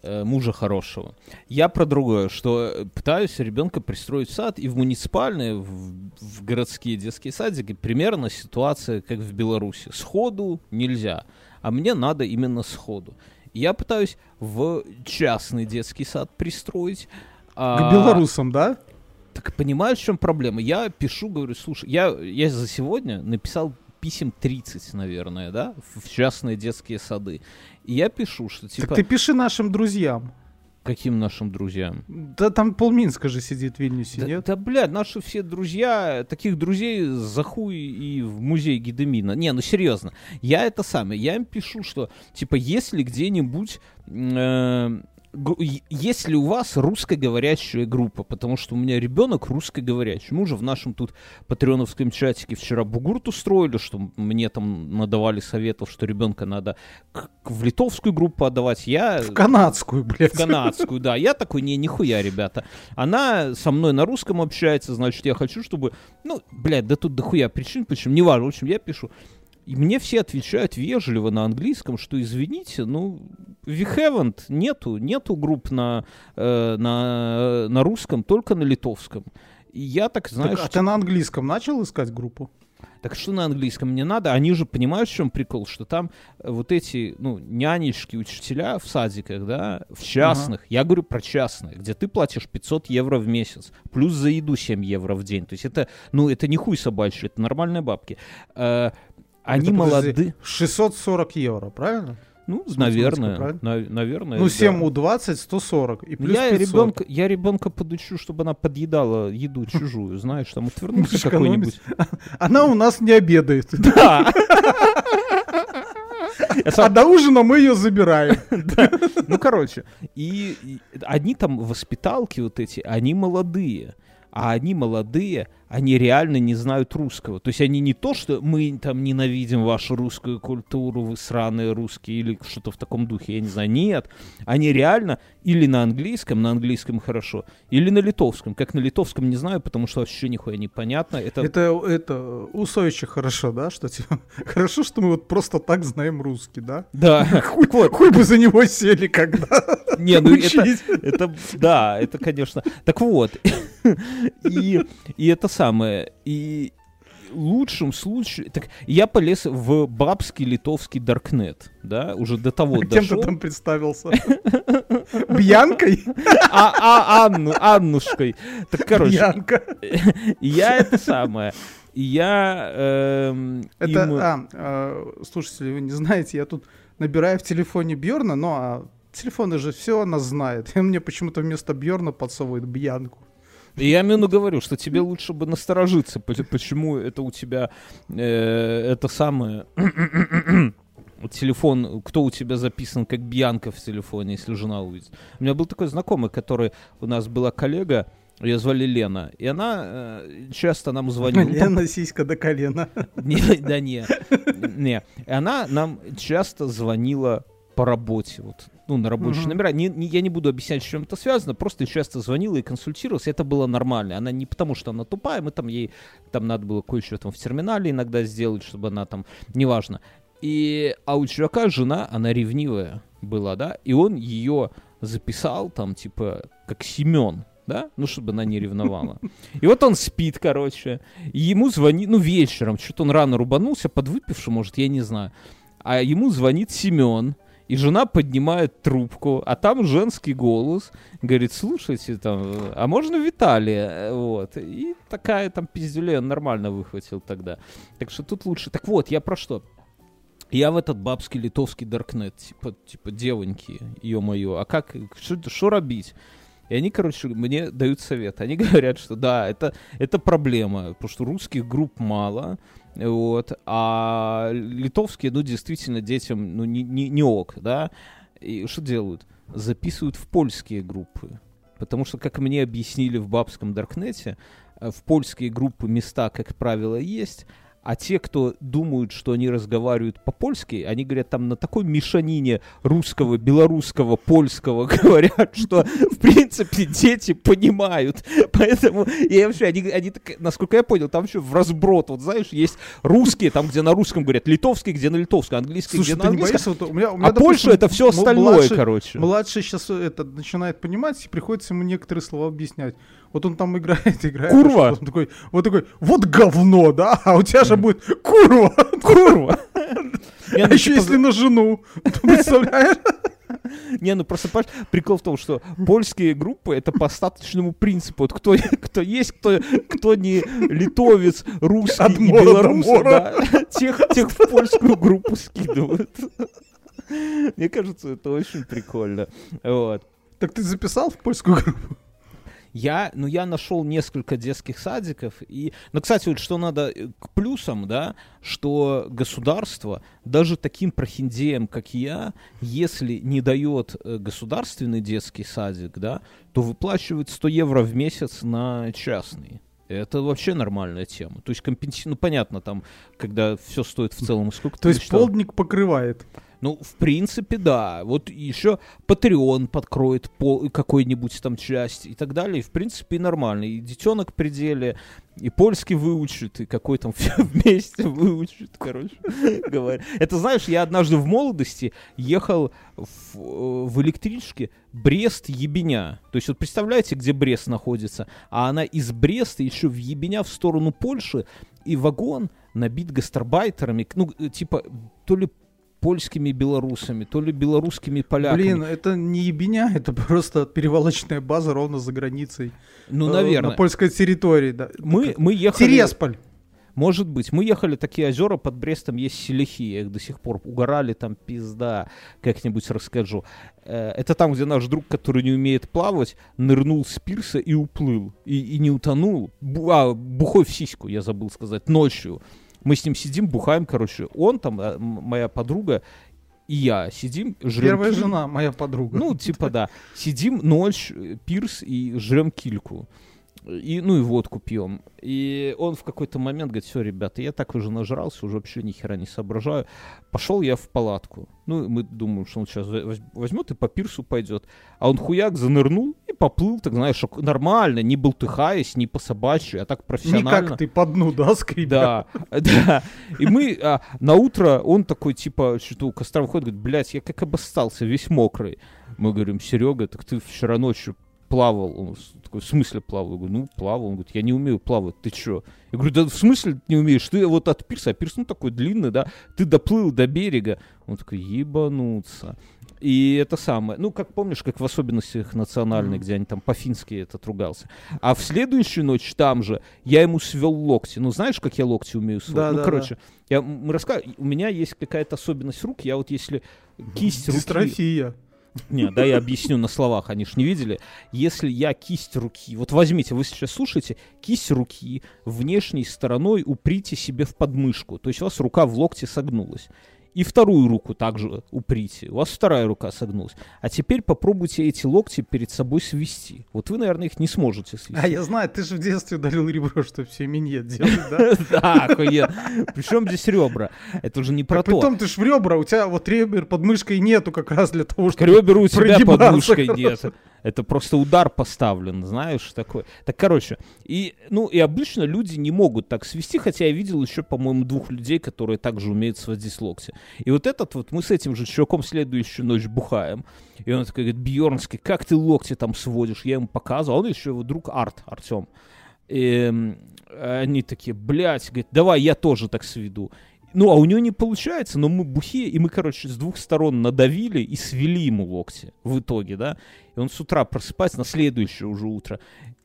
Э, Мужа хорошего. Я про другое, что э, пытаюсь ребенка пристроить в сад, и в муниципальные, в, в городские детские садики примерно ситуация, как в Беларуси. Сходу нельзя, а мне надо именно сходу. Я пытаюсь в частный детский сад пристроить. К а, белорусам, да? так понимаешь, в чем проблема? Я пишу, говорю, слушай, я, я за сегодня написал писем 30, наверное, да, в частные детские сады. И я пишу, что типа, Так ты пиши нашим друзьям. каким нашим друзьям? Да там полминска же сидит в Вильнюсе, Да, нет? да, блядь, наши все друзья, таких друзей за хуй и в музей Гидемина. Не, ну серьезно, я это самое, я им пишу, что, типа, если где-нибудь... э, есть ли у вас русскоговорящая группа? Потому что у меня ребенок русскоговорящий. Мы уже в нашем тут патреоновском чатике вчера бугурт устроили, что мне там надавали советов, что ребенка надо в литовскую группу отдавать. Я В канадскую, блядь. в канадскую, да. Я такой, не, нихуя, ребята. Она со мной на русском общается, значит, я хочу, чтобы... Ну, блядь, да тут дохуя причин, почему, неважно. В общем, я пишу. И мне все отвечают вежливо на английском, что извините, ну, we haven't, нету, нету групп на, э, на, на русском, только на литовском. И я так, знаешь, Так, а ты на английском начал искать группу? так что на английском не надо? Они же понимают, в чем прикол, что там э, вот эти, ну, нянечки, учителя в садиках, да, в частных, я говорю про частные, где ты платишь 500 евро в месяц, плюс за еду 7 евро в день. То есть это, ну, это не хуй собачий, это нормальные бабки. Они молоды. 640 евро, правильно? Ну, наверное, на- наверное. Ну, да. 7 у 20, 140. И плюс я 500. ребенка, я ребенка подучу, чтобы она подъедала еду чужую, знаешь, там отвернулся какой-нибудь. Она у нас не обедает. Да. Я А до ужина мы ее забираем. Ну, короче, и, и они там воспиталки вот эти, они молодые. А они молодые, они реально не знают русского. То есть они не то, что мы там ненавидим вашу русскую культуру, вы сраные русские или что-то в таком духе, я не знаю. Нет, они реально или на английском, на английском хорошо, или на литовском. Как на литовском не знаю, потому что вообще нихуя непонятно. Это, Это, это у Совича хорошо, да? Что типа, хорошо, что мы вот просто так знаем русский, да? Да, Хуй, хуй бы за него сели когда Не, ну это, да, это, конечно. Так вот, и, и это самое, и лучшем случае, так я полез в бабский литовский даркнет, да, уже до того Кем ты дошел. там представился? Бьянкой? А, а Анну, Аннушкой. Так, короче, Бьянка. я это самое, я эм, Это, им- а, э, слушайте, вы не знаете, я тут набираю в телефоне Бьорна, но а телефоны же все она знает. И он мне почему-то вместо Бьорна подсовывает Бьянку. Я именно говорю, что тебе лучше бы насторожиться, по- почему это у тебя э, это самое телефон, кто у тебя записан как Бьянка в телефоне, если жена увидит. У меня был такой знакомый, который у нас была коллега, ее звали Лена, и она э, часто нам звонила. Лена сиська до колена. не, да не, не. И она нам часто звонила по работе, вот, ну, на рабочие Мгм. номера. Не, не- я не буду объяснять, с чем это связано, просто часто звонила и консультировалась, и это было нормально. Она не потому, что она тупая, мы там ей, там надо было кое-что там в терминале иногда сделать, чтобы она там, неважно. И, а у чувака жена, она ревнивая была, да, и он ее записал там, типа, как Семен, да, ну, чтобы она не ревновала. И вот он спит, короче, и ему звонит, ну, вечером, что-то он рано рубанулся, подвыпивший, может, я не знаю. А ему звонит Семен, и жена поднимает трубку, а там женский голос, говорит, слушайте, там, а можно Виталия? Вот. И такая там пиздюлей он нормально выхватил тогда. Так что тут лучше. Так вот, я про что? Я в этот бабский литовский даркнет, типа, типа, девоньки, ё-моё, а как, что робить? И они, короче, мне дают совет. Они говорят, что да, это, это проблема, потому что русских групп мало, вот, а литовские, ну, действительно, детям, ну, не, не, не ок, да. И что делают? Записывают в польские группы. Потому что, как мне объяснили в бабском Даркнете, э, в польские группы места, как правило, есть, а те, кто думают, что они разговаривают по-польски, они говорят там на такой мешанине русского, белорусского, польского говорят, что, в принципе, дети понимают. Поэтому, и вообще, они, они так, насколько я понял, там еще в разброд, вот знаешь, есть русские, там, где на русском говорят, литовский, где на литовском, английский, Слушай, где на английском. боишься? Вот у меня, у меня, А Польша допустим, это все остальное, младший- короче. Младший сейчас это начинает понимать, и приходится ему некоторые слова объяснять. Вот он там играет, играет. Курва. Он такой, вот такой, вот говно, да? А у тебя же будет курва. Курва. Не, А ну, еще типа, если на жену. Представляешь? Не, ну просто прикол в том, что польские группы это по остаточному принципу. Вот кто, кто есть, кто, кто не литовец, русский От и белорус, да, тех, тех в польскую группу скидывают. Мне кажется, это очень прикольно. Вот. Так ты записал в польскую группу? Я, ну, я нашел несколько детских садиков. И, ну, кстати, вот что надо э, к плюсам, да, что государство даже таким прохиндеям, как я, если не дает э, государственный детский садик, да, то выплачивает 100 евро в месяц на частный. Это вообще нормальная тема. То есть компенси... Ну, понятно, там, когда все стоит в целом, сколько То есть полдник покрывает. Ну, в принципе, да. Вот еще Patreon подкроет по какой-нибудь там часть и так далее. И, в принципе, нормально. И детенок пределе, и польский выучит, и какой там вместе выучит, короче говоря. Это, знаешь, я однажды в молодости ехал в, э, в электричке Брест-Ебеня. То есть, вот представляете, где Брест находится? А она из Бреста еще в Ебеня в сторону Польши, и вагон набит гастарбайтерами, ну, э, типа, то ли польскими белорусами, то ли белорусскими поляками. Блин, это не ебеня, это просто перевалочная база ровно за границей. ну, Э, наверное. На польской территории, да. Мы, мы ехали... Тересполь. Может быть. Мы ехали, такие озера под Брестом есть селихи, я их до сих пор угорали, там пизда, как-нибудь расскажу. Э, Это там, где наш друг, который не умеет плавать, нырнул с пирса и уплыл. И, и не утонул. Бу- а, бухой в сиську, я забыл сказать, ночью. Мы с ним сидим, бухаем, короче. Он там, э, моя подруга, и я сидим, жрем Первая киль- жена, моя подруга. ну, типа, да. Сидим ночь, э, пирс, и жрем кильку. И, ну и водку пьем. И он в какой-то момент говорит, все, ребята, я так уже нажрался, уже вообще ни хера не соображаю. Пошел я в палатку. Ну, мы думаем, что он сейчас возьмет и по пирсу пойдет. А он хуяк занырнул и поплыл, так знаешь, нормально, не болтыхаясь, не по собачьи, а так Не профессионально. как ты по дну, да, скрипя? Да, да. И мы а, на утро он такой, типа, что-то у костра выходит, говорит, блядь, я как обоссался, весь мокрый. Мы говорим, Серега, так ты вчера ночью плавал. Он такой, в смысле плавал? Я говорю, ну, плавал. Он говорит, я не умею плавать, ты чё? Я говорю, да в смысле ты не умеешь? Ты вот от пирса, а пирс, ну, такой длинный, да, ты доплыл до берега. Он такой, ебануться. И это самое, ну, как помнишь, как в особенностях национальных, где они там по-фински этот ругался. А в следующую ночь там же я ему свел локти. Ну, знаешь, как я локти умею сводить? Да, ну, да, короче, я, мы раска... у меня есть какая-то особенность рук. Я вот если кисть руки... Дистрофия. Не, да, я объясню на словах, они ж не видели. Если я кисть руки, вот возьмите, вы сейчас слушаете, кисть руки внешней стороной уприте себе в подмышку, то есть у вас рука в локте согнулась. И вторую руку также уприте. У вас вторая рука согнулась. А теперь попробуйте эти локти перед собой свести. Вот вы, наверное, их не сможете свести. А я знаю, ты же в детстве удалил ребро, чтобы все миньет делать, да? Да. Причем здесь ребра? Это уже не про то. Притом ты ж в ребра, у тебя вот ребер под мышкой нету как раз для того, чтобы... реберу у тебя подушкой хорошо. нет. Это просто удар поставлен, знаешь, такой. Так, короче, и, ну, и обычно люди не могут так свести, хотя я видел еще, по-моему, двух людей, которые также умеют сводить локти. И вот этот вот, мы с этим же чуваком следующую ночь бухаем, и он такой говорит, Бьернский, как ты локти там сводишь? Я ему показывал, а он еще его друг Арт, Артем. И, м, они такие, блядь, говорит, давай я тоже так сведу. Ну, а у него не получается, но мы бухие, и мы, короче, с двух сторон надавили и свели ему локти в итоге, да. И он с утра просыпается на следующее уже утро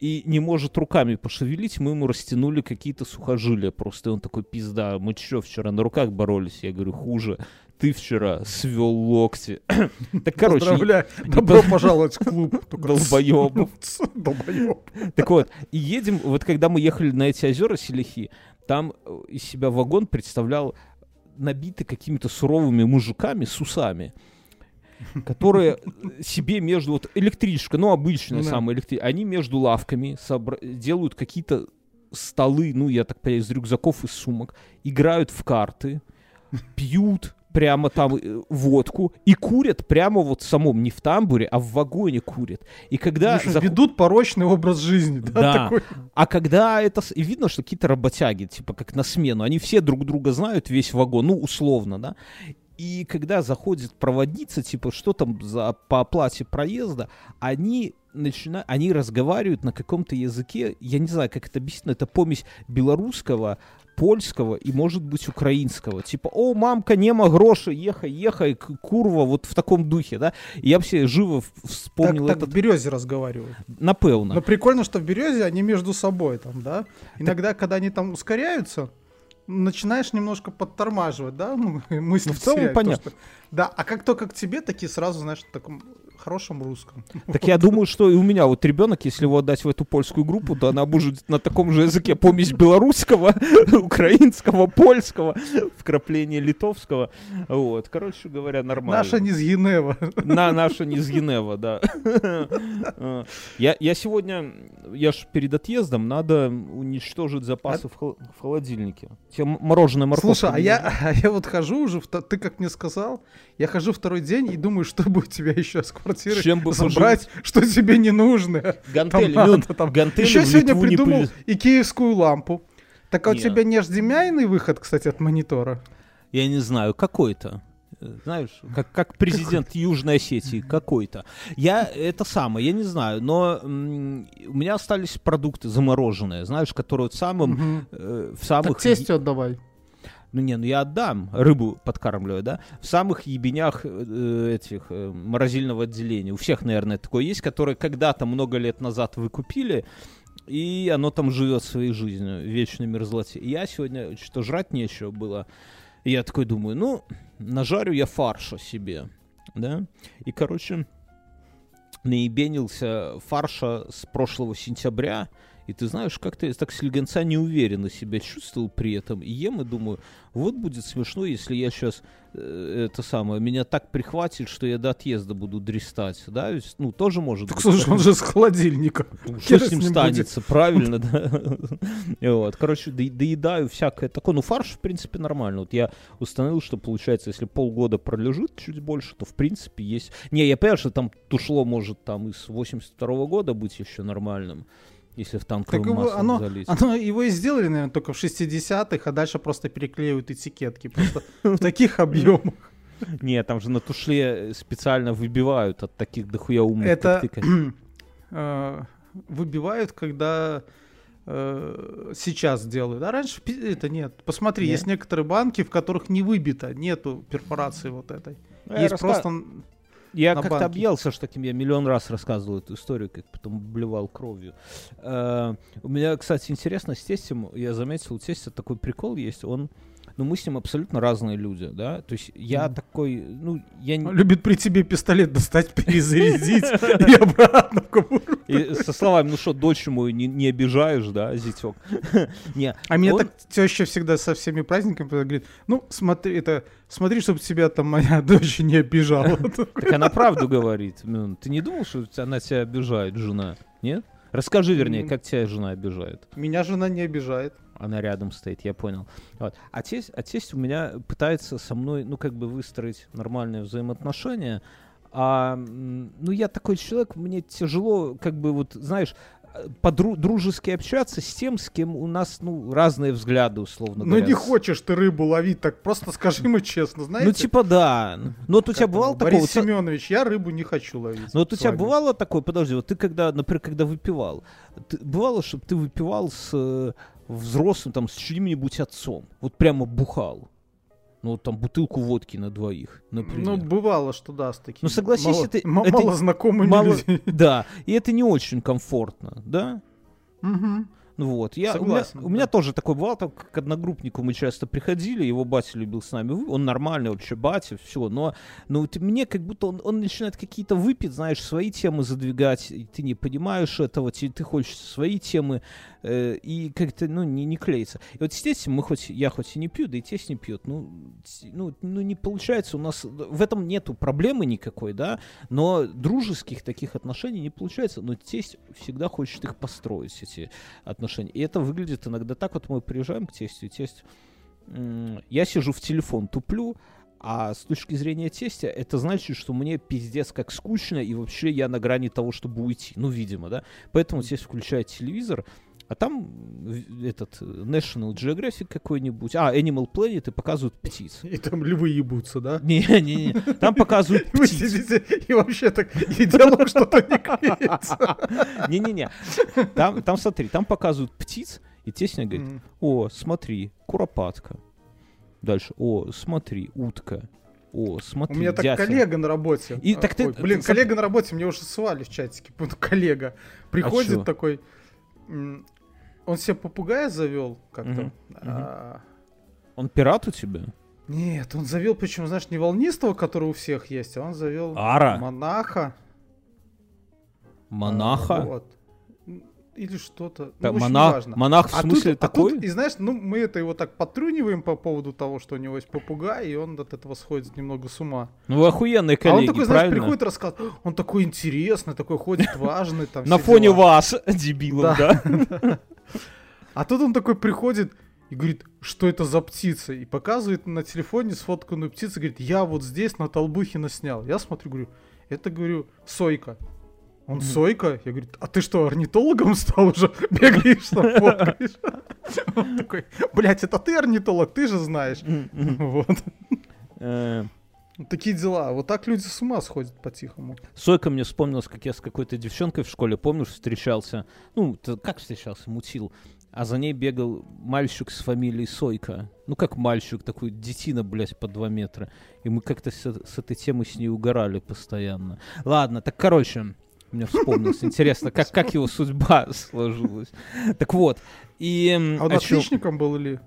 и не может руками пошевелить, мы ему растянули какие-то сухожилия просто. И он такой, пизда, мы что, вчера на руках боролись? Я говорю, хуже. Ты вчера свел локти. Так, короче, Поздравляю. Добро пожаловать в клуб. Долбоебов. Долбоеб. Так вот, и едем, вот когда мы ехали на эти озера Селихи, там э, из себя вагон представлял набитый какими-то суровыми мужиками с усами, которые э, себе между... Вот электричка, ну, обычная Да. самая электричка, они между лавками собра- делают какие-то столы, ну, я так понимаю, из рюкзаков и сумок, играют в карты, пьют прямо там э, водку и курят прямо вот в самом, не в тамбуре, а в вагоне курят. И когда... Заход- Ведут порочный образ жизни, да? Да. такой? а когда это... И видно, что какие-то работяги, типа как на смену, они все друг друга знают, весь вагон, ну, условно, да. И когда заходит проводница, типа, что там за, по оплате проезда, они начинают, они разговаривают на каком-то языке, я не знаю, как это объяснить, но это помесь белорусского, польского и, может быть, украинского. Типа, о, мамка, нема гроши, ехай, ехай, курва, вот в таком духе, да. И я все живо Так, вспомнил так этот... в березе разговаривают. Напевно. Но прикольно, что в березе они между собой там, да? Иногда, когда они там ускоряются, начинаешь немножко подтормаживать, да? Ну, мысли Ну, в целом теряют, то, понятно. что- Да, а как только к тебе, такие сразу, знаешь, в таком хорошем русском. Так я думаю, что и у меня вот ребенок, если его отдать в эту польскую группу, то она будет на таком же языке помесь белорусского, украинского, польского, вкрапление литовского. Вот, короче говоря, нормально. Наша не с Генева. На, наша не из Генева, да. А, Я, я сегодня, я ж перед отъездом, надо уничтожить запасы в, хол- в холодильнике. Тебе м- мороженое морковка Слушай, а я, а я вот хожу уже, ты как мне сказал, я хожу второй день и думаю, что бы у тебя еще с квартиры Чем бы забрать, что тебе не нужно. Там Гантели, надо, ну, там. гантели Еще сегодня придумал и киевскую лампу. Так а у тебя не HDMI выход, кстати, от монитора? Я не знаю, какой-то. Знаешь, как, как президент Южной Осетии, какой-то. Я это самое, я не знаю, но м, у меня остались продукты замороженные, знаешь, которые вот самым, Мгм. э, в самых... Так тестю отдавай. Ну не, ну я отдам, рыбу подкармливаю, да, в самых ебенях э, этих э, морозильного отделения. У всех, наверное, такое есть, которые когда-то много лет назад вы купили, и оно там живет своей жизнью, вечной мерзлоте. И я сегодня, что жрать нечего было, и я такой думаю, ну, нажарю я фарша себе, да, и, короче, наебенился фарша с прошлого сентября, и ты знаешь, как-то я так слегонца неуверенно себя чувствовал при этом. И ем и думаю, вот будет смешно, если я сейчас э, это самое, меня так прихватит, что я до отъезда буду дристать. Да? Ведь, Ну, тоже может Так быть. слушай, он же с холодильника. Ну, Что с ним станется, правильно, да? Вот, короче, до- доедаю всякое такое. Ну, фарш, в принципе, нормально. Вот я установил, что получается, если полгода пролежит чуть больше, то, в принципе, есть... Не, я понимаю, что там тушло может там из 82 года быть еще нормальным, если в танковое Так его, масло оно, залить. оно, его и сделали, наверное, только в 60-х, а дальше просто переклеивают этикетки. Просто в таких объемах. Не, там же на тушле специально выбивают от таких дохуя умных, Это э, выбивают, когда э, сейчас делают. А раньше это нет. Посмотри, есть некоторые банки, в которых не выбито, нету перфорации вот этой. Ну, есть раска- просто... Я как-то банке. объелся таким, я миллион раз рассказывал эту историю, как потом блевал кровью. Э, у меня, кстати, интересно, с тестем, я заметил, у тестя такой прикол есть, он, ну, мы с ним абсолютно разные люди, да, то есть я Мгм. такой, ну, я не... Любит при тебе пистолет достать, перезарядить и обратно в кобуру. И со словами, ну что, дочь мою не, не обижаешь, да, зятек? Не, А меня он- так теща всегда со всеми праздниками говорит, ну, смотри, это, смотри, чтобы тебя там моя дочь не обижала. Так она правду говорит. Ну, Ты не думал, что она тебя обижает, жена? Нет? Расскажи, вернее, как тебя жена обижает. Меня жена не обижает. Она рядом стоит, я понял. Вот. А, тесть, а тесть у меня пытается со мной, ну, как бы выстроить нормальные взаимоотношения. А, ну, я такой человек, мне тяжело, как бы, вот, знаешь, подружески общаться с тем, с кем у нас, ну, разные взгляды, условно Ну говоря. не С- хочешь ты рыбу ловить, так просто скажи ему честно, знаете? Ну, типа, да. Ну, вот у тебя бывало такое... Борис Семенович, я рыбу не хочу ловить. Ну вот у тебя бывало такое, подожди, вот ты когда, например, когда выпивал, ты- бывало, чтобы ты выпивал с э, взрослым, там, с чьим-нибудь отцом, вот прямо бухал, ну там бутылку водки на двоих, например. Ну, бывало, что да, с такими. Ну, согласись, мало, это- м- это мало знакомыми Мало- людьми. Да, и это не очень комфортно, да? Мгм. Ну вот, я, у, меня, Согласен, у меня да. тоже такое бывало, так, к одногруппнику мы часто приходили, его батя любил с нами, он нормальный вообще батя, все, но ну, вот мне как будто он, он начинает какие-то выпить, знаешь, свои темы задвигать, и ты не понимаешь этого, те- ты хочешь свои темы, э, и как-то, ну, не, не клеится. И вот, естественно, мы хоть, я хоть и не пью, да и тесть не пьет, ну, ну, ну, не получается у нас, в этом нету проблемы никакой, да, но дружеских таких отношений не получается, но тесть всегда хочет их построить, эти отношения. И это выглядит иногда так, вот мы приезжаем к тестю, и тесть, я сижу в телефон, туплю, а с точки зрения тестя, это значит, что мне пиздец как скучно, и вообще я на грани того, чтобы уйти. Ну, видимо, да. Поэтому тесть включает телевизор, а там в- этот э, National Geographic какой-нибудь, а, Animal Planet, и показывают птиц. И там львы ебутся, да? Не-не-не, там показывают Вы птиц. сидите и вообще так, и диалог что-то не клеится. Не-не-не. Там, там, смотри, там показывают птиц, и тесть мне говорит, о, смотри, куропатка. Дальше, о, смотри, утка. О, У смотри, меня так дятел. коллега на работе. И а, так ты- ой, блин, ты- коллега на работе, мне уже свали в чатике. Коллега приходит чё? такой, он себе попугая завел как-то. Мгм, а, Он пират у тебя? Нет, он завел, причем, знаешь, не волнистого, который у всех есть, а он завел Ара. монаха. Монаха? А, вот. Или что-то. Да, ну, монах, неважно. монах в А смысле тут, а такой? тут, и знаешь, ну мы это его так подтруниваем по поводу того, что у него есть попугай, и он от этого сходит немного с ума. Ну вы охуенные а коллеги, он такой, знаешь, правильно? приходит и рассказывает, он такой интересный, такой ходит важный, там На фоне дела. вас, дебилов, да? А тут он такой приходит и говорит, что это за птица, и показывает на телефоне сфотканную птицу, говорит, я вот здесь на Толбухина снял. Я смотрю, говорю, это, говорю, сойка. Он сойка? Я говорю, а ты что, орнитологом стал уже? Бегаешь там, фоткаешь? Он такой, блядь, это ты орнитолог, ты же знаешь. Вот. Э, Такие дела. Вот так люди с ума сходят по-тихому. Сойка мне вспомнилась, как я с какой-то девчонкой в школе, помнишь, встречался. Ну, как встречался? Мутил. А за ней бегал мальчик с фамилией Сойка. Ну, как мальчик, такой детина, блядь, по два метра. И мы как-то с, с этой темы с ней угорали постоянно. Ладно, так, короче, Меня вспомнилось. Интересно, как, как его судьба сложилась. Так вот. И, А он чём- отличником был или?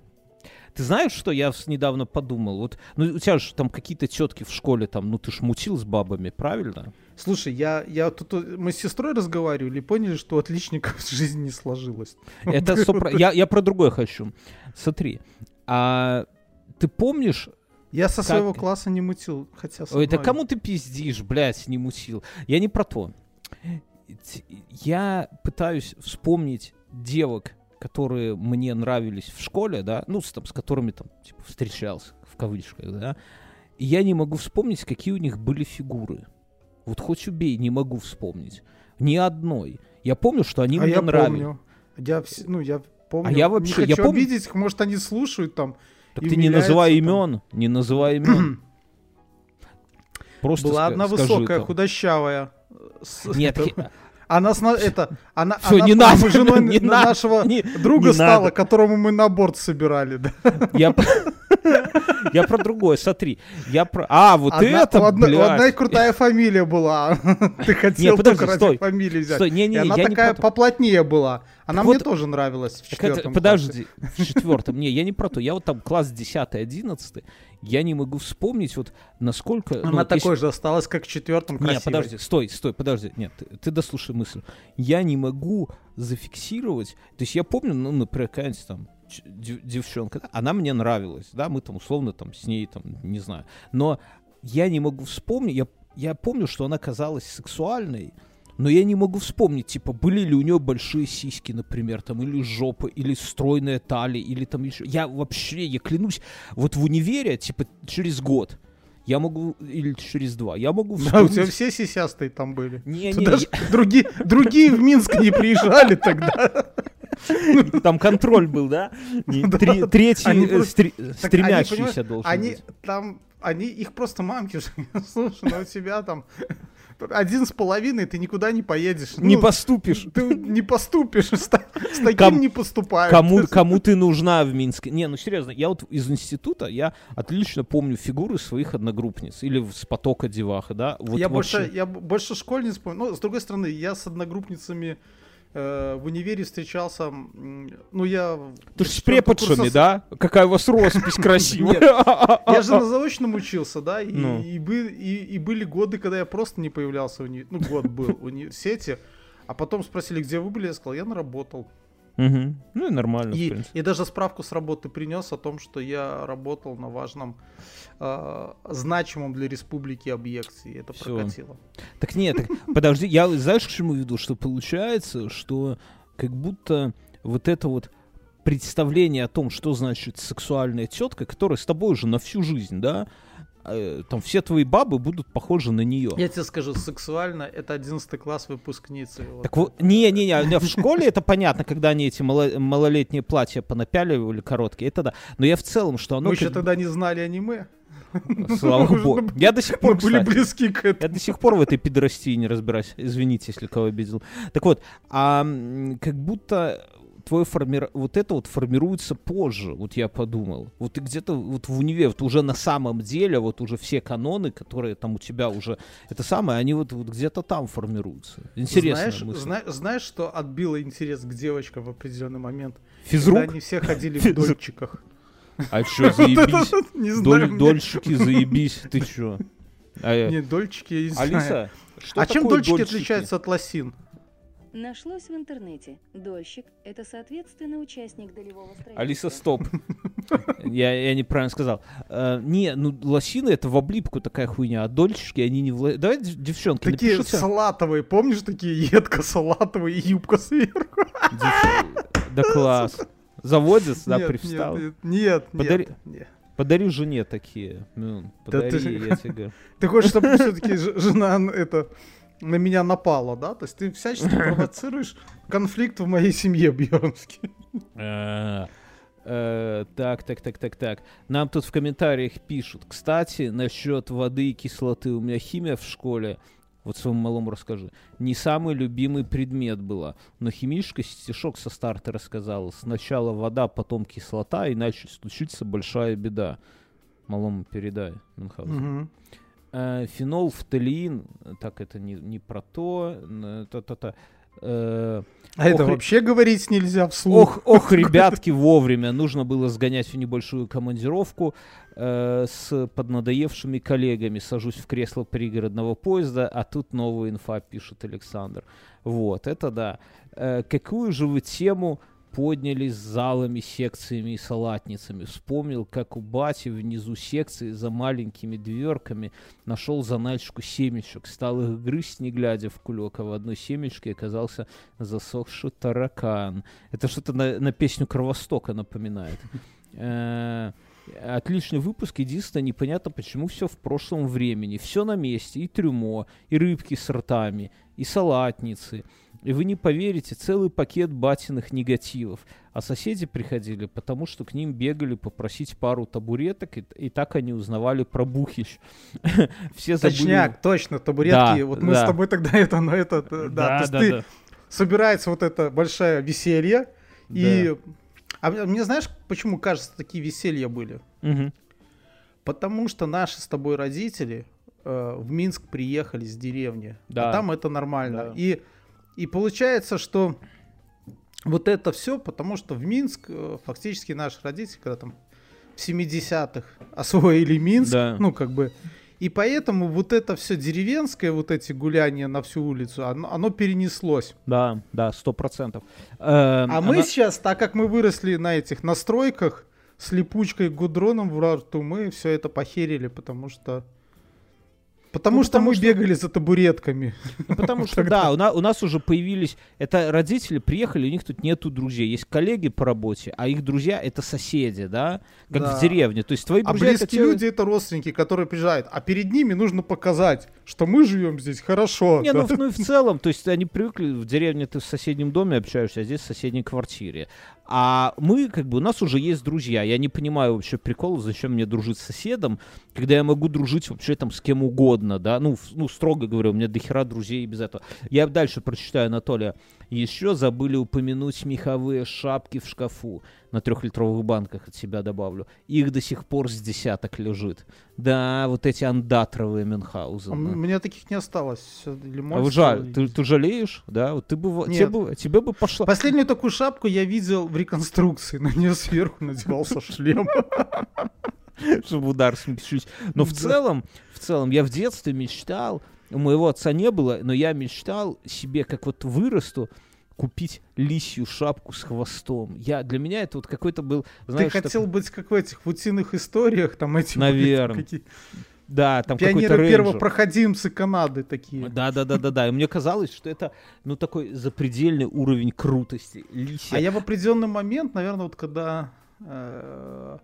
Ты знаешь, что я недавно подумал? Вот, ну, у тебя же там какие-то тетки в школе, там, ну, ты ж мутил с бабами, правильно? Слушай, я, я тут э, мы с сестрой разговаривали и поняли, что отличников в жизни не сложилось. Это сто про- я, я про другое хочу. Смотри, а ты помнишь... Я со Как- своего класса не мутил, хотя Ой, да кому ты пиздишь, блядь, не мутил? Я не про то. Я пытаюсь вспомнить девок, которые мне нравились в школе, да, ну, с, там, с которыми там, типа, встречался, в кавычках, да, и я не могу вспомнить, какие у них были фигуры. Вот хоть убей, не могу вспомнить. Ни одной. Я помню, что они а мне я нравились. помню. Я, вс- ну, я помню. А я вообще- не я хочу помню- обидеть, их, может, они слушают там. Так ты не называй там. имен, не называй имен. Просто Была одна скажи высокая, там. худощавая. С- Нет, это- Она, сна- это, она, Всё, она не надо, женой не на- надо, нашего не- друга не стала, надо. которому мы на борт собирали. Да. Я, я про другое, смотри. Я про... А, вот Одна- это, у одной, у одной крутая фамилия была. Ты хотел Не, подожди, только стой. фамилии взять. Стой, не, не, И она я не такая про то. поплотнее была. Она Так мне вот- тоже нравилась в это- четвертом подожди, в четвертом. Не, я не про то. Я вот там класс 10-11, я не могу вспомнить вот насколько... ну, Она если- такой же осталась, как в четвертом красивой. подожди, стой, стой, подожди. Нет, ты, ты дослушай мысль. Я не могу зафиксировать. То есть я помню, ну, например, какая-нибудь там дев- девчонка, она мне нравилась, да, мы там условно там с ней там, не знаю. Но я не могу вспомнить, я, я помню, что она казалась сексуальной, но я не могу вспомнить, типа, были ли у нее большие сиськи, например, там, или жопа, или стройная талия, или там еще. Я вообще, я клянусь, вот в универе, типа, через год, я могу, или через два, я могу Да, у вспомнить... тебя все сисястые там были. Не, Ты не, даже другие, другие в Минск не приезжали тогда. я- там контроль был, да? Три- третий Они э, просто- стри- Так они, стремящийся понимаешь, должен Они быть. там, они, их просто мамки же, слушай, ну у тебя там один с половиной, ты никуда не поедешь. Не Ну, поступишь. Ты не поступишь, с, с таким Ком- не поступают. Кому, кому ты нужна в Минске? Не, ну серьезно, я вот из института, я отлично помню фигуры своих одногруппниц. Или с потока деваха, да? Вот я, вообще. больше, я больше школьниц помню. Ну, с другой стороны, я с одногруппницами в универе встречался. Ну, я... Ты в ж с преподшами, да? Какая у вас роспись красивая. Я же на заочном учился, да, и, Ну. и, бы- и- и были годы, когда я просто не появлялся, ну, год был в университете, а потом спросили, где вы были, я сказал, я наработал. Мгм. Ну и нормально, И, и даже справку с работы принес о том, что я работал на важном, э, значимом для республики объекте, и это Всё. прокатило. Так нет, так, подожди, я знаешь, к чему веду? Что получается, что как будто вот это вот представление о том, что значит сексуальная тетка, которая с тобой уже на всю жизнь, да, э, там все твои бабы будут похожи на нее. Я тебе скажу, сексуально это 11 класс выпускницы. вот. Так вот, не-не-не, не, в школе это понятно, когда они эти мало- малолетние платья понапяливали короткие, это да. Но я в целом, что оно... Мы еще тогда не знали аниме. Слава богу. Я до сих Мы пор, были близки к Я этому. до сих пор в этой пидорастии не разбираюсь. Извините, если кого обидел. Так вот, а как будто твое форми... вот это вот формируется позже, вот я подумал. Вот ты где-то вот в универе, вот уже на самом деле, вот уже все каноны, которые там у тебя уже, это самое, они вот, вот где-то там формируются. Интересная знаешь, мысль. зна- знаешь, что отбило интерес к девочкам в определенный момент? Физрук? Когда они все ходили в дольчиках. А чё, заебись? Не Доль- знаю. мне- Дольщики, заебись, ты чё? А, э, Нет, дольчики я не знаю. Алиса, что А чем дольчики отличаются от лосин? Нашлось в интернете. Дольщик – это, соответственно, участник долевого строительства. Алиса, стоп. Я, я неправильно сказал. Э, не, ну лосины это в облипку такая хуйня, а дольщики они не в... ло- Давай, дев- девчонки, Такие напишите. салатовые, помнишь, такие едко салатовые и юбка сверху? Да класс. Заводец, да, привстал. Нет, нет, Подари- нет, нет. Подари жене такие. Ну, Да подари, ты- я тебе говорю. Ты хочешь, чтобы все-таки жена это на меня напала, да? То есть ты всячески провоцируешь конфликт в моей семье, Бьернский. Э, э, Так, так, так, так, так. Нам тут в комментариях пишут. Кстати, насчет воды и кислоты. У меня химия в школе. Вот своему малому расскажи. Не самый любимый предмет была. Но химичка стишок со старта рассказала. Сначала вода, потом кислота, иначе случится большая беда. Малому передай, Мюнхгаузен. Э, фенол, фталиин, так это не, не про то, э, та-та-та, э, А это Ох, вообще говорить нельзя вслух. Ох, ох, ребятки, вовремя. Нужно было сгонять в небольшую командировку э, с поднадоевшими коллегами. Сажусь в кресло пригородного поезда, а тут новая инфа, пишет Александр. Вот, это да. Э, какую же вы тему подняли с залами, секциями и салатницами? Вспомнил, как у бати внизу секции за маленькими дверками нашел заначку семечек, стал их грызть, не глядя в кулек, а в одной семечке оказался засохший таракан. Это что-то на, на песню Кровостока напоминает. Э, Отличный выпуск. Единственное, непонятно, почему все в прошлом времени. Все на месте. И трюмо, и рыбки с ртами, и салатницы. И вы не поверите, целый пакет батиных негативов. А соседи приходили, потому что к ним бегали попросить пару табуреток, и, и так они узнавали про бухищ. Все забыли... Точняк, точно, табуретки. Да, вот мы да. с тобой тогда это, на это, э, да, есть да, ты да. собирается вот это большое веселье, и... А мне знаешь, почему, кажется, такие веселья были? Мгм. Потому что наши с тобой родители э, в Минск приехали с деревни. Да. А там это нормально. Да. И, и получается, что вот это все, потому что в Минск э, фактически наши родители, когда там в 70-х освоили Минск, Да. ну как бы. И поэтому вот это все деревенское, вот эти гуляния на всю улицу, оно, оно перенеслось. Да, да, сто процентов. Эм, А мы сейчас, так как мы выросли на этих настройках с липучкой гудроном в рту, мы все это похерили, потому что... Потому Ну, что потому мы что- бегали за табуретками. Ну, потому что, да, у, на- у нас уже появились... Это родители приехали, у них тут нету друзей. Есть коллеги по работе, а их друзья — это соседи, да? Как Да. в деревне. То есть твои А друзья... это близкие те- люди это родственники, которые приезжают. А перед ними нужно показать, что мы живем здесь хорошо. Не, да. ну, ну и в целом, то есть они привыкли, в деревне ты в соседнем доме общаешься, а здесь в соседней квартире. А мы, как бы, у нас уже есть друзья. Я не понимаю вообще прикола, зачем мне дружить с соседом, когда я могу дружить вообще там с кем угодно, да? Ну, ну строго говоря, у меня дохера друзей без этого. Я дальше прочитаю, Анатолия. Еще забыли упомянуть меховые шапки в шкафу. На трехлитровых банках от себя добавлю. Их до сих пор с десяток лежит. Да, вот эти андатровые А Мюнхгаузены. м- Мне таких не осталось. Всё, А жаль, ты, ты жалеешь, да? Вот ты бы, во- тебе Нет. бы, тебе бы пошла. Последнюю такую шапку я видел в реконструкции. На нее сверху надевался шлем. чтобы удар смягчить. Но в целом, в целом, я в детстве мечтал, у моего отца не было, но я мечтал себе, как вот вырасту, купить лисью шапку с хвостом. Я, для меня это вот какой-то был, знаешь, Ты хотел такой- быть как в этих в утиных историях, там эти были Наверно. какие- да, там какой-то пионеры рейнджер. первопроходимцы Канады такие. Да, да, да, да, да. И мне казалось, что это, ну, такой запредельный уровень крутости. Лисья. А я в определенный момент, наверное, вот когда э,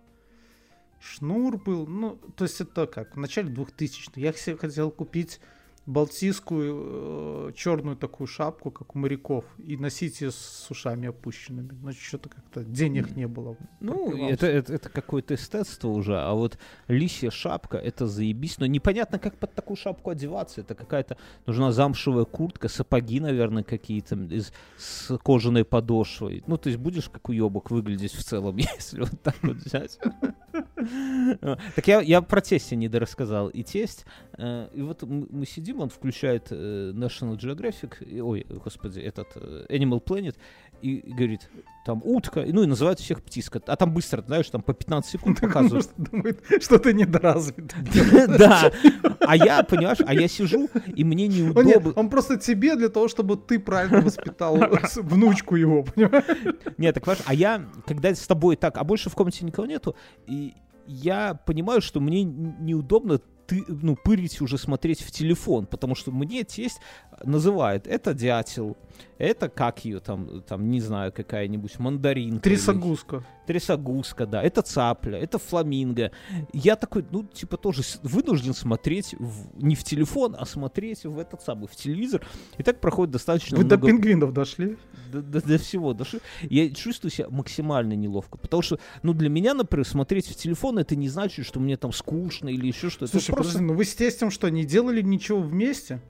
Шнур был, ну, то есть это как, в начале 2000-х, я себе хотел купить балтийскую черную такую шапку, как у моряков, и носить ее с ушами опущенными. Но что-то как-то денег не было. Ну, пропивался. это, это, это какое-то эстетство уже, а вот лисья шапка, это заебись. Но непонятно, как под такую шапку одеваться. Это какая-то нужна замшевая куртка, сапоги, наверное, какие-то из, с кожаной подошвой. Ну, то есть будешь как уебок выглядеть в целом, если вот так вот взять. Так я, про тестя не дорассказал. И тесть, э, и вот мы сидим, он включает э, National Geographic, и- ой, господи, этот э, Animal Planet, и, говорит, там утка, ну и называют всех птиска. А там быстро, знаешь, там по 15 секунд показывают. думает, что ты недоразвит. Да. А я, понимаешь, а я сижу, и мне неудобно. он просто тебе для того, чтобы ты правильно воспитал внучку его, понимаешь? Нет, так понимаешь, а я, когда с тобой так, а больше в комнате никого нету, и я понимаю, что мне неудобно ты, ну, пырить уже смотреть в телефон, потому что мне тесть называет это дятел, это как ее там, там не знаю, какая-нибудь мандаринка. или- Трясогузка. Трясогузка, да, это цапля, это фламинго. Я такой, ну, типа, тоже вынужден смотреть в- не в телефон, а смотреть в этот самый, в телевизор. И так проходит достаточно Вы до много пингвинов дошли? до, до- до всего дошли. Я чувствую себя максимально неловко. Потому что, ну, для меня, например, смотреть в телефон, это не значит, что мне там скучно или еще что-то. Слушай, просто- подожди, ну вы с тестем что, не делали ничего вместе?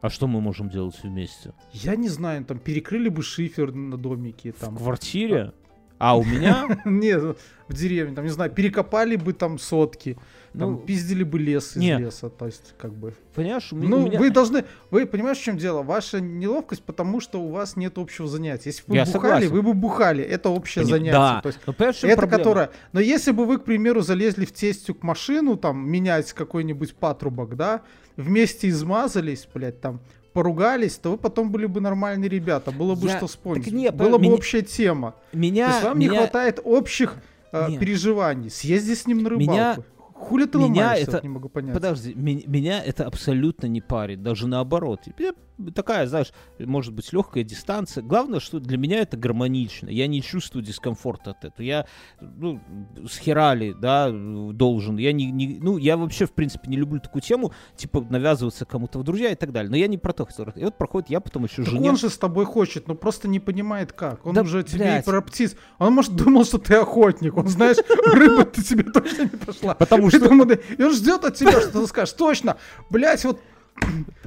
А что мы можем делать вместе? Я не знаю, там перекрыли бы шифер на домике, В там. квартире? А у меня, Не, в деревне, там, не знаю, перекопали бы там сотки, там, ну, пиздили бы лес из не. леса, то есть, как бы... понимаешь, у ме- у Ну, меня... вы должны, вы понимаешь, в чем дело? Ваша неловкость, потому что у вас нет общего занятия. Если бы вы Я бухали, согласен. вы бы бухали, это общее Пони- занятие. Да, То есть, но чем это проблема? которое... Но если бы вы, к примеру, залезли в тестю к машину, там, менять какой-нибудь патрубок, да, вместе измазались, блядь, там, поругались, то вы потом были бы нормальные ребята, было бы Я- что вспомнить. так не, Была бы меня- общая тема. Меня, То есть вам не меня- хватает общих э, Не. переживаний. Съезди с ним на рыбалку. Меня- Хули ты меня ломаешься, это- вот не могу понять. Подожди, ме- меня это абсолютно не парит, даже наоборот. Я такая, знаешь, может быть, легкая дистанция. Главное, что для меня это гармонично. Я не чувствую дискомфорта от этого. Я, ну, с херали, да, должен. Я не, не- ну, я вообще, в принципе, не люблю такую тему, типа, навязываться кому-то в друзья и так далее. Но я не про то хотел. И вот проходит, я потом еще Так жене... он же с тобой хочет, но просто не понимает как. Он Да, уже тебе блядь. и про птиц. Он, может, думал, что ты охотник. Он, знаешь, рыба ты тебе точно не пошла. Потому да- И он ждет от тебя, что ты скажешь, точно, блять, вот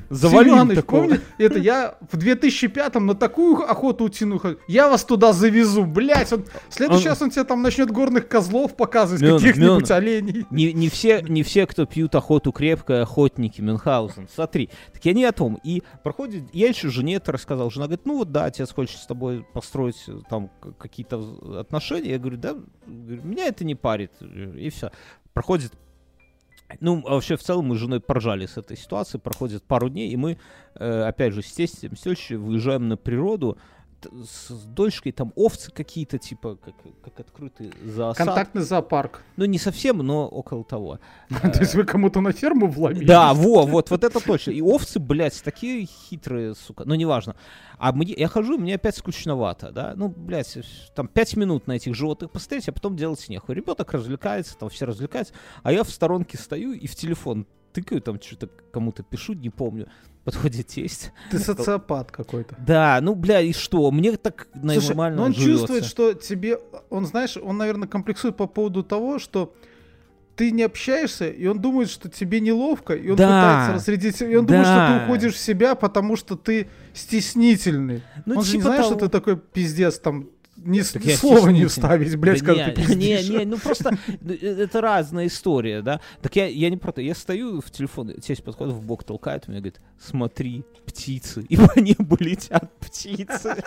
Завалил Семёныч, такого. помни, это я в 2005-м на такую охоту утяну, я вас туда завезу, блять, он, в следующий Он- раз он тебе там начнет горных козлов показывать, каких-нибудь оленей. Не, не, все, не все, кто пьют охоту крепко, охотники Мюнхгаузен. Смотри, так я не о том. И проходит, я еще жене это рассказал. Жена говорит, ну вот да, отец хочет с тобой построить э, там какие-то отношения. Я говорю, да, меня это не парит. И все. Проходит ну, вообще, в целом, мы с женой поржали с этой ситуации. Проходит пару дней, и мы, э, опять же, с тестем, с тещей выезжаем на природу. С дочкой там овцы какие-то, типа, как, как открытый зоосад. Контактный зоопарк. Ну, не совсем, но около того. То есть вы кому-то на ферму вломились? Да, во, вот, вот это точно. И овцы, блядь, такие хитрые, сука. Ну, неважно. А мне, я хожу, мне опять скучновато, да. Ну, блядь, там пять минут на этих животных посмотреть, а потом делать нехуй. Ребенок развлекается, там все развлекаются, а я в сторонке стою и в телефон тыкаю, там что-то кому-то пишу, не помню. Подходит тесть. Ты социопат какой-то. Да, ну, бля, и что? Мне так Слушай, нормально ну он живется. чувствует, что тебе... Он, знаешь, он, наверное, комплексует по поводу того, что ты не общаешься, и он думает, что тебе неловко, и он Да. пытается разрядить... И он думает, что Да. ты уходишь в себя, потому что ты стеснительный. Ну, он же не типа знает, что того. ты такой пиздец, там, ни Так ни слова не вставить, блядь, Да когда не, ты пиздишь. Не, не, ну просто ну, э, это разная история, да. Так я, я не про то. Я стою в телефон, тесть подходит в бок, толкает меня, говорит, смотри, птицы. И по небу летят птицы.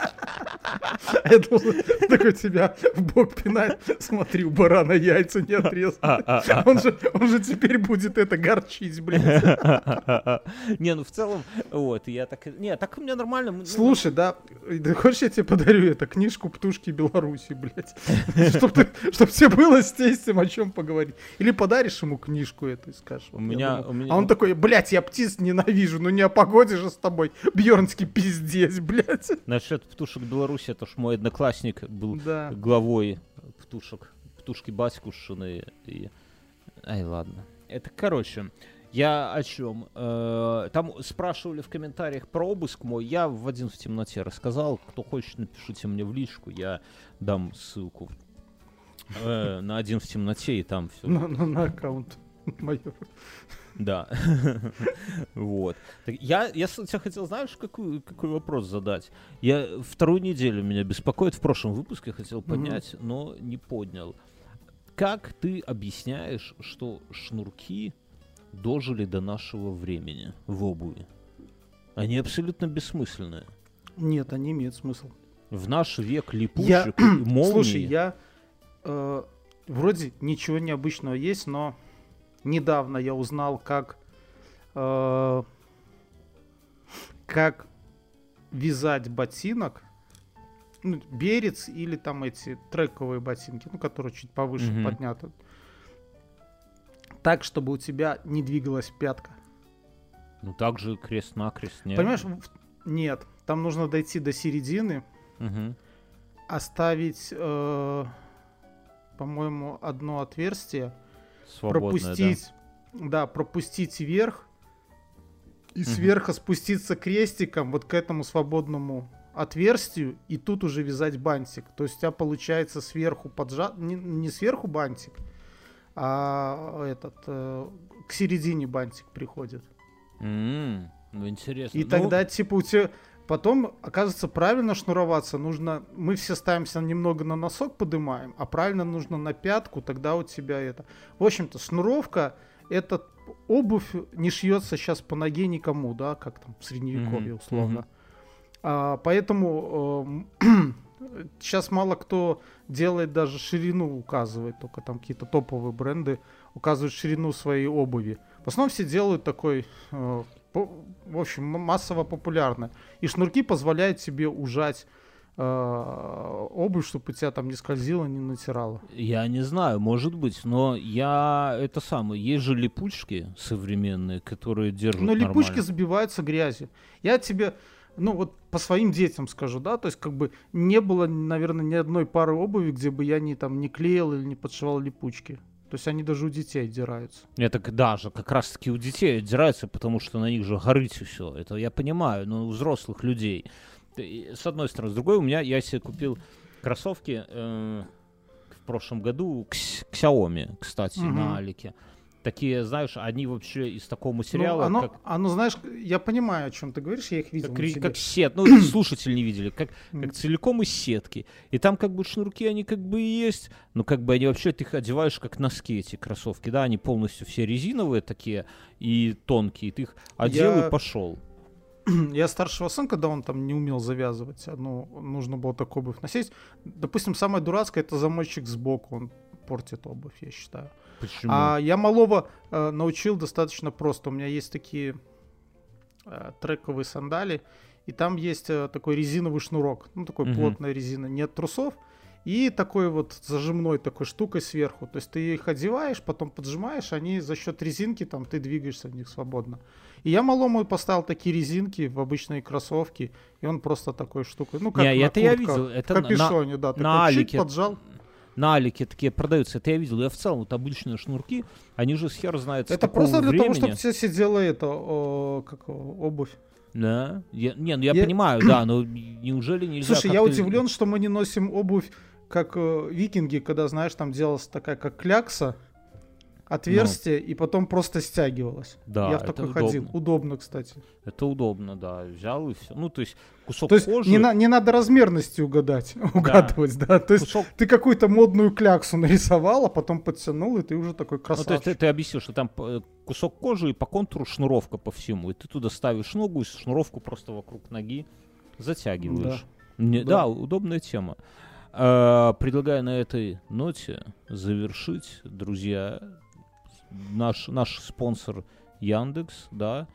Я думал, такой тебя в бок пинает. Смотри, у барана яйца не отрезаны. Он же, он же теперь будет это горчить, блядь. Не, ну в целом, вот, я так... Не, так у меня нормально. ну, Слушай, да, хочешь, я тебе подарю эту книжку «Птушки Беларуси», блядь? Чтоб, ты, чтоб тебе было с тестем о чем поговорить. Или подаришь ему книжку эту и скажешь. У меня- А он такой, блядь, я птиц ненавижу, ну не о погоде же с тобой. Бьернский пиздец, блядь. Насчет птушек Беларуси, это ж мой одноклассник был главой птушек, птушки Баськушины и... Ай, ладно. Это, короче, я о чем? Э, там спрашивали в комментариях про обыск мой. Я в один в темноте рассказал. Кто хочет, напишите мне в личку. Я дам ссылку э, на один в темноте, и там все. На, аккаунт майор. Да. Вот. Так я, я тебя хотел, знаешь, какой, какой вопрос задать? Я вторую неделю меня беспокоит. В прошлом выпуске хотел поднять, но не поднял. Как ты объясняешь, что шнурки дожили до нашего времени в обуви? Они абсолютно бессмысленные. Нет, они имеют смысл. В наш век Я, липучек и молнии... слушай, я э, вроде ничего необычного есть, но недавно я узнал, как э, как вязать ботинок, ну, берец или там эти трековые ботинки, ну, которые чуть повыше Мгм. подняты, так, чтобы у тебя не двигалась пятка. Ну так же крест-накрест, нет? Понимаешь? Нет, там нужно дойти до середины, Мгм. оставить, э, по-моему, одно отверстие, Свободное, да? пропустить, да? пропустить вверх и Мгм. сверху спуститься крестиком вот к этому свободному отверстию и тут уже вязать бантик. То есть у тебя получается сверху поджат, не, не сверху бантик, а этот э, к середине бантик приходит. М, Ну, интересно. И Ну, тогда, типа, у тебя Потом, оказывается, правильно шнуроваться нужно... Мы все ставимся немного на носок поднимаем, а правильно нужно на пятку, тогда у тебя это... В общем-то, шнуровка, это обувь не шьется сейчас по ноге никому, да, как там в средневековье условно. мгм. А, поэтому сейчас мало кто делает даже ширину указывает, только там какие-то топовые бренды указывают ширину своей обуви. В основном все делают такой, э, по- в общем, массово популярно. И шнурки позволяют себе ужать э, обувь, чтобы у тебя там не скользило, не натирало. Я не знаю, может быть, но я это самое. Есть же липучки современные, которые держат Но липучки нормально. забиваются грязью. Я тебе, ну вот по своим детям скажу, да, то есть как бы не было, наверное, ни одной пары обуви, где бы я не там не клеил или не подшивал липучки. То есть они даже у детей отдираются. Это даже как раз таки у детей отдирается, потому что на них же горыть все. Это я понимаю, но у взрослых людей. С одной стороны, с другой у меня я себе купил кроссовки э, в прошлом году к, к Xiaomi, кстати, Мгм. на Алике. Такие, знаешь, они вообще из такого материала, ну, оно, как, оно, знаешь, я понимаю, о чем ты говоришь, я их видел. как, как сет, ну, слушатели не видели, как, как целиком из сетки. И там как бы шнурки, они как бы и есть, но как бы они вообще, ты их одеваешь как носки, эти кроссовки, да, они полностью все резиновые такие и тонкие, ты их одел Я- и пошел. Я старшего сын, когда он там не умел завязывать, ну, нужно было так обувь носить. Допустим, самое дурацкое это замочек сбоку, он портит обувь, я считаю. Почему? А я малого э, научил достаточно просто. У меня есть такие э, трековые сандали, и там есть э, такой резиновый шнурок, ну такой Мгм. плотная резина, нет трусов, и такой вот зажимной такой штукой сверху. То есть ты их одеваешь, потом поджимаешь, они за счет резинки там ты двигаешься в них свободно. И я малому поставил такие резинки в обычные кроссовки, и он просто такой штукой, ну как Не, на это я куртках, видел, это в на- на- капюшоне, да, ты на такой чик Алике. поджал. На Алике такие продаются, это я видел. Я в целом, вот обычные шнурки, они же с хер знает с Это просто для того, времени. чтобы тебе сидела это, о, как обувь. Да. Я, не, ну я, Я- понимаю, да, но неужели нельзя Слушай, я удивлен, что мы не носим обувь, как э, викинги, когда, знаешь, там делалась такая, как клякса, отверстие, и потом просто стягивалось. Ну. Да, я в такой ходил. удобно. Удобно, кстати. Это удобно, да. Взял и все. Ну, то есть кусок То есть кожи. не, на- не надо размерности угадать, угадывать, да. То есть кусок ты какую-то модную кляксу нарисовал, а потом подтянул, и ты уже такой Ну, то есть красавчик. ты, ты объяснил, что там э, кусок кожи и по контуру шнуровка по всему. И ты туда ставишь ногу и шнуровку просто вокруг ноги затягиваешь. Не- Да. да. удобная тема. Э, предлагаю на этой ноте завершить, друзья. Наш, наш спонсор Яндекс, да,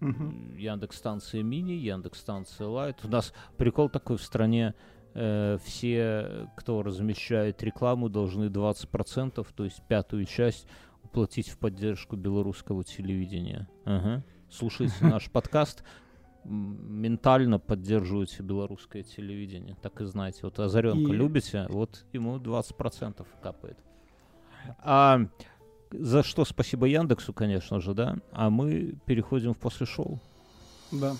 Мгм. Яндекс станция мини, Яндекс станция лайт. У нас прикол такой в стране. э, все, кто размещает рекламу, должны 20%, то есть пятую часть, уплатить в поддержку белорусского телевидения. Ага. Слушайте наш подкаст, ментально поддерживайте белорусское телевидение. Так и знаете. Вот Озаренка И- любите, вот ему 20% капает. А за что спасибо Яндексу, конечно же, да. А мы переходим в после шоу. Да.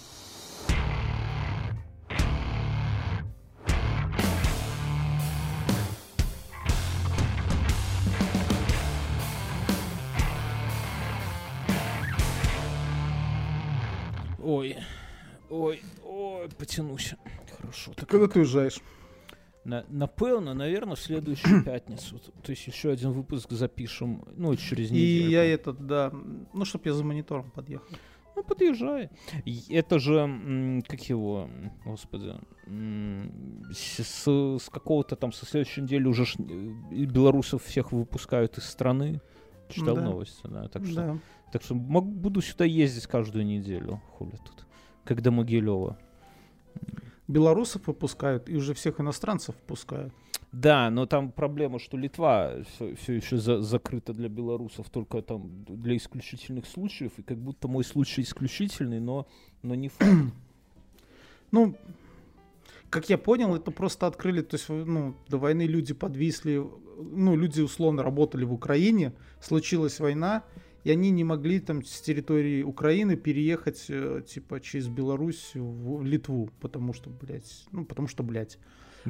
Ой, ой, ой, потянусь. Хорошо. Так Когда ты уезжаешь? На, напевно, наверное, в следующую пятницу. То есть еще один выпуск запишем, ну, через И неделю. я этот, да, ну, чтоб я за монитором подъехал. Ну, подъезжай. И Это же, как его, господи, с, с- с какого-то там, со следующей недели уже ж, э, и белорусов всех выпускают из страны. Читал Да. новости, да. Так что, Да. так что мог- буду сюда ездить каждую неделю. Хули тут. До Могилева. Белорусов выпускают, и уже всех иностранцев впускают. Да, но там проблема, что Литва все, еще закрыта для белорусов только там для исключительных случаев, и как будто мой случай исключительный, но, но не факт. Ну, как я понял, это просто открыли, то есть, ну, до войны люди подвисли, ну, люди условно работали в Украине, случилась война, и они не могли там с территории Украины переехать, э, типа, через Беларусь в Литву, потому что, блядь, ну, потому что, блядь.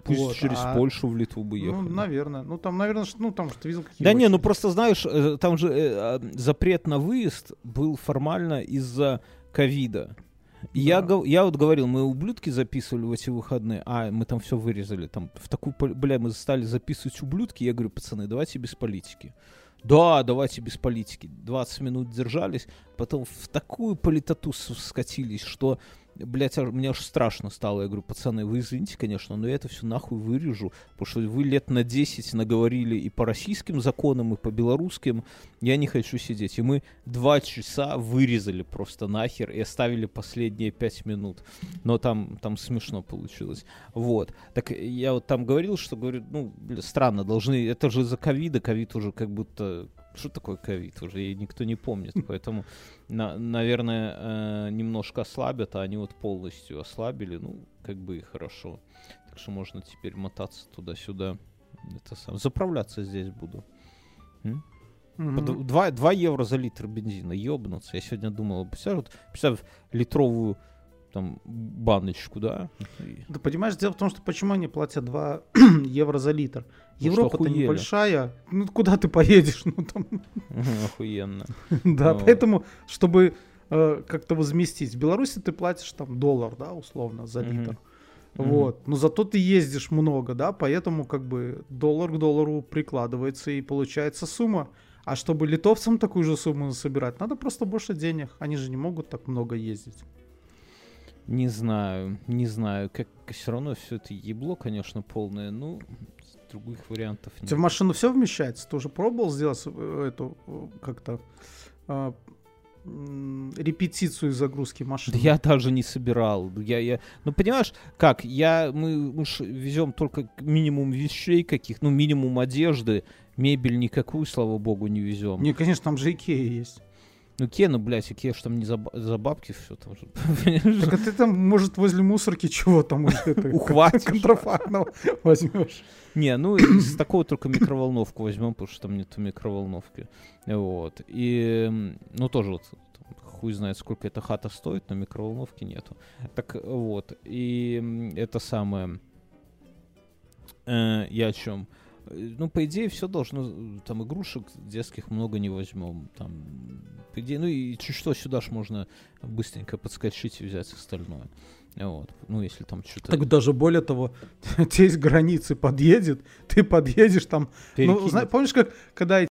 Пусть Вот, через а- Польшу в Литву бы Ну, ехали. наверное. Ну, там, наверное, ш- ну, там, что видел, какие Да не, ну просто знаешь, э, там же э, а, запрет на выезд был формально из-за ковида. Я, Да. гов- я вот говорил, мы ублюдки записывали в эти выходные, а мы там все вырезали, там в такую, бля, мы стали записывать ублюдки, я говорю, пацаны, давайте без политики. Да, давайте без политики. 20 минут держались, потом в такую политоту скатились, что, блядь, мне аж страшно стало. Я говорю, пацаны, вы извините, конечно, но я это все нахуй вырежу, потому что вы лет на 10 наговорили и по российским законам, и по белорусским. Я не хочу сидеть. И мы два часа вырезали просто нахер и оставили последние пять минут. Но там, там смешно получилось. Вот. Так я вот там говорил, что, говорю, ну, странно, должны... Это же из-за ковида, ковид уже как будто... Что такое ковид? Уже и никто не помнит. Поэтому, на- наверное, э, немножко ослабят, а они вот полностью ослабили. Ну, как бы и хорошо. Так что можно теперь мотаться туда-сюда. Это сам. Заправляться здесь буду. М? Д- два, два евро за литр бензина, ёбнуться. Я сегодня думал, представляешь, вот, представь литровую там баночку, да? И- Ты понимаешь, дело в том, что почему они платят 2 евро за литр? Ну, Европа-то небольшая. Ну, куда ты поедешь? Ну, там, Охуенно. да, Ну. поэтому, чтобы э, как-то возместить. В Беларуси ты платишь там доллар, да, условно, за литр. Вот. Но зато ты ездишь много, да, поэтому как бы доллар к доллару прикладывается и получается сумма. А чтобы литовцам такую же сумму собирать, надо просто больше денег. Они же не могут так много ездить. Не знаю, не знаю, как все равно все это ебло, конечно, полное, ну, других вариантов У нет. тебя в машину все вмещается? Ты уже пробовал сделать э, эту э, как-то а, репетицию загрузки машины? Да я даже не собирал. Я, я... Ну, понимаешь, как? Я, мы, мы везем только минимум вещей каких, ну, минимум одежды, мебель никакую, слава богу, не везем. Не, конечно, там же Икея есть. Ну, Кена, блядь, Икея ж там не за, за бабки все там? Так а ты там, может, возле мусорки чего там Ухватишь. контрафактного возьмешь. Не, ну, из такого только микроволновку возьмем, потому что там нету микроволновки. Вот. И, ну, тоже вот хуй знает, сколько эта хата стоит, но микроволновки нету. Так вот, и это самое... э, я о чем? Э, Ну, по идее, все должно... э, Там игрушек детских много не возьмем. Там, по идее, ну и чуть что сюда ж можно быстренько подскочить и взять остальное. Вот. Ну, если там что-то... Так даже более того, тебя есть границы, подъедет, ты подъедешь там. Ну, перекинет. зна- помнишь, как когда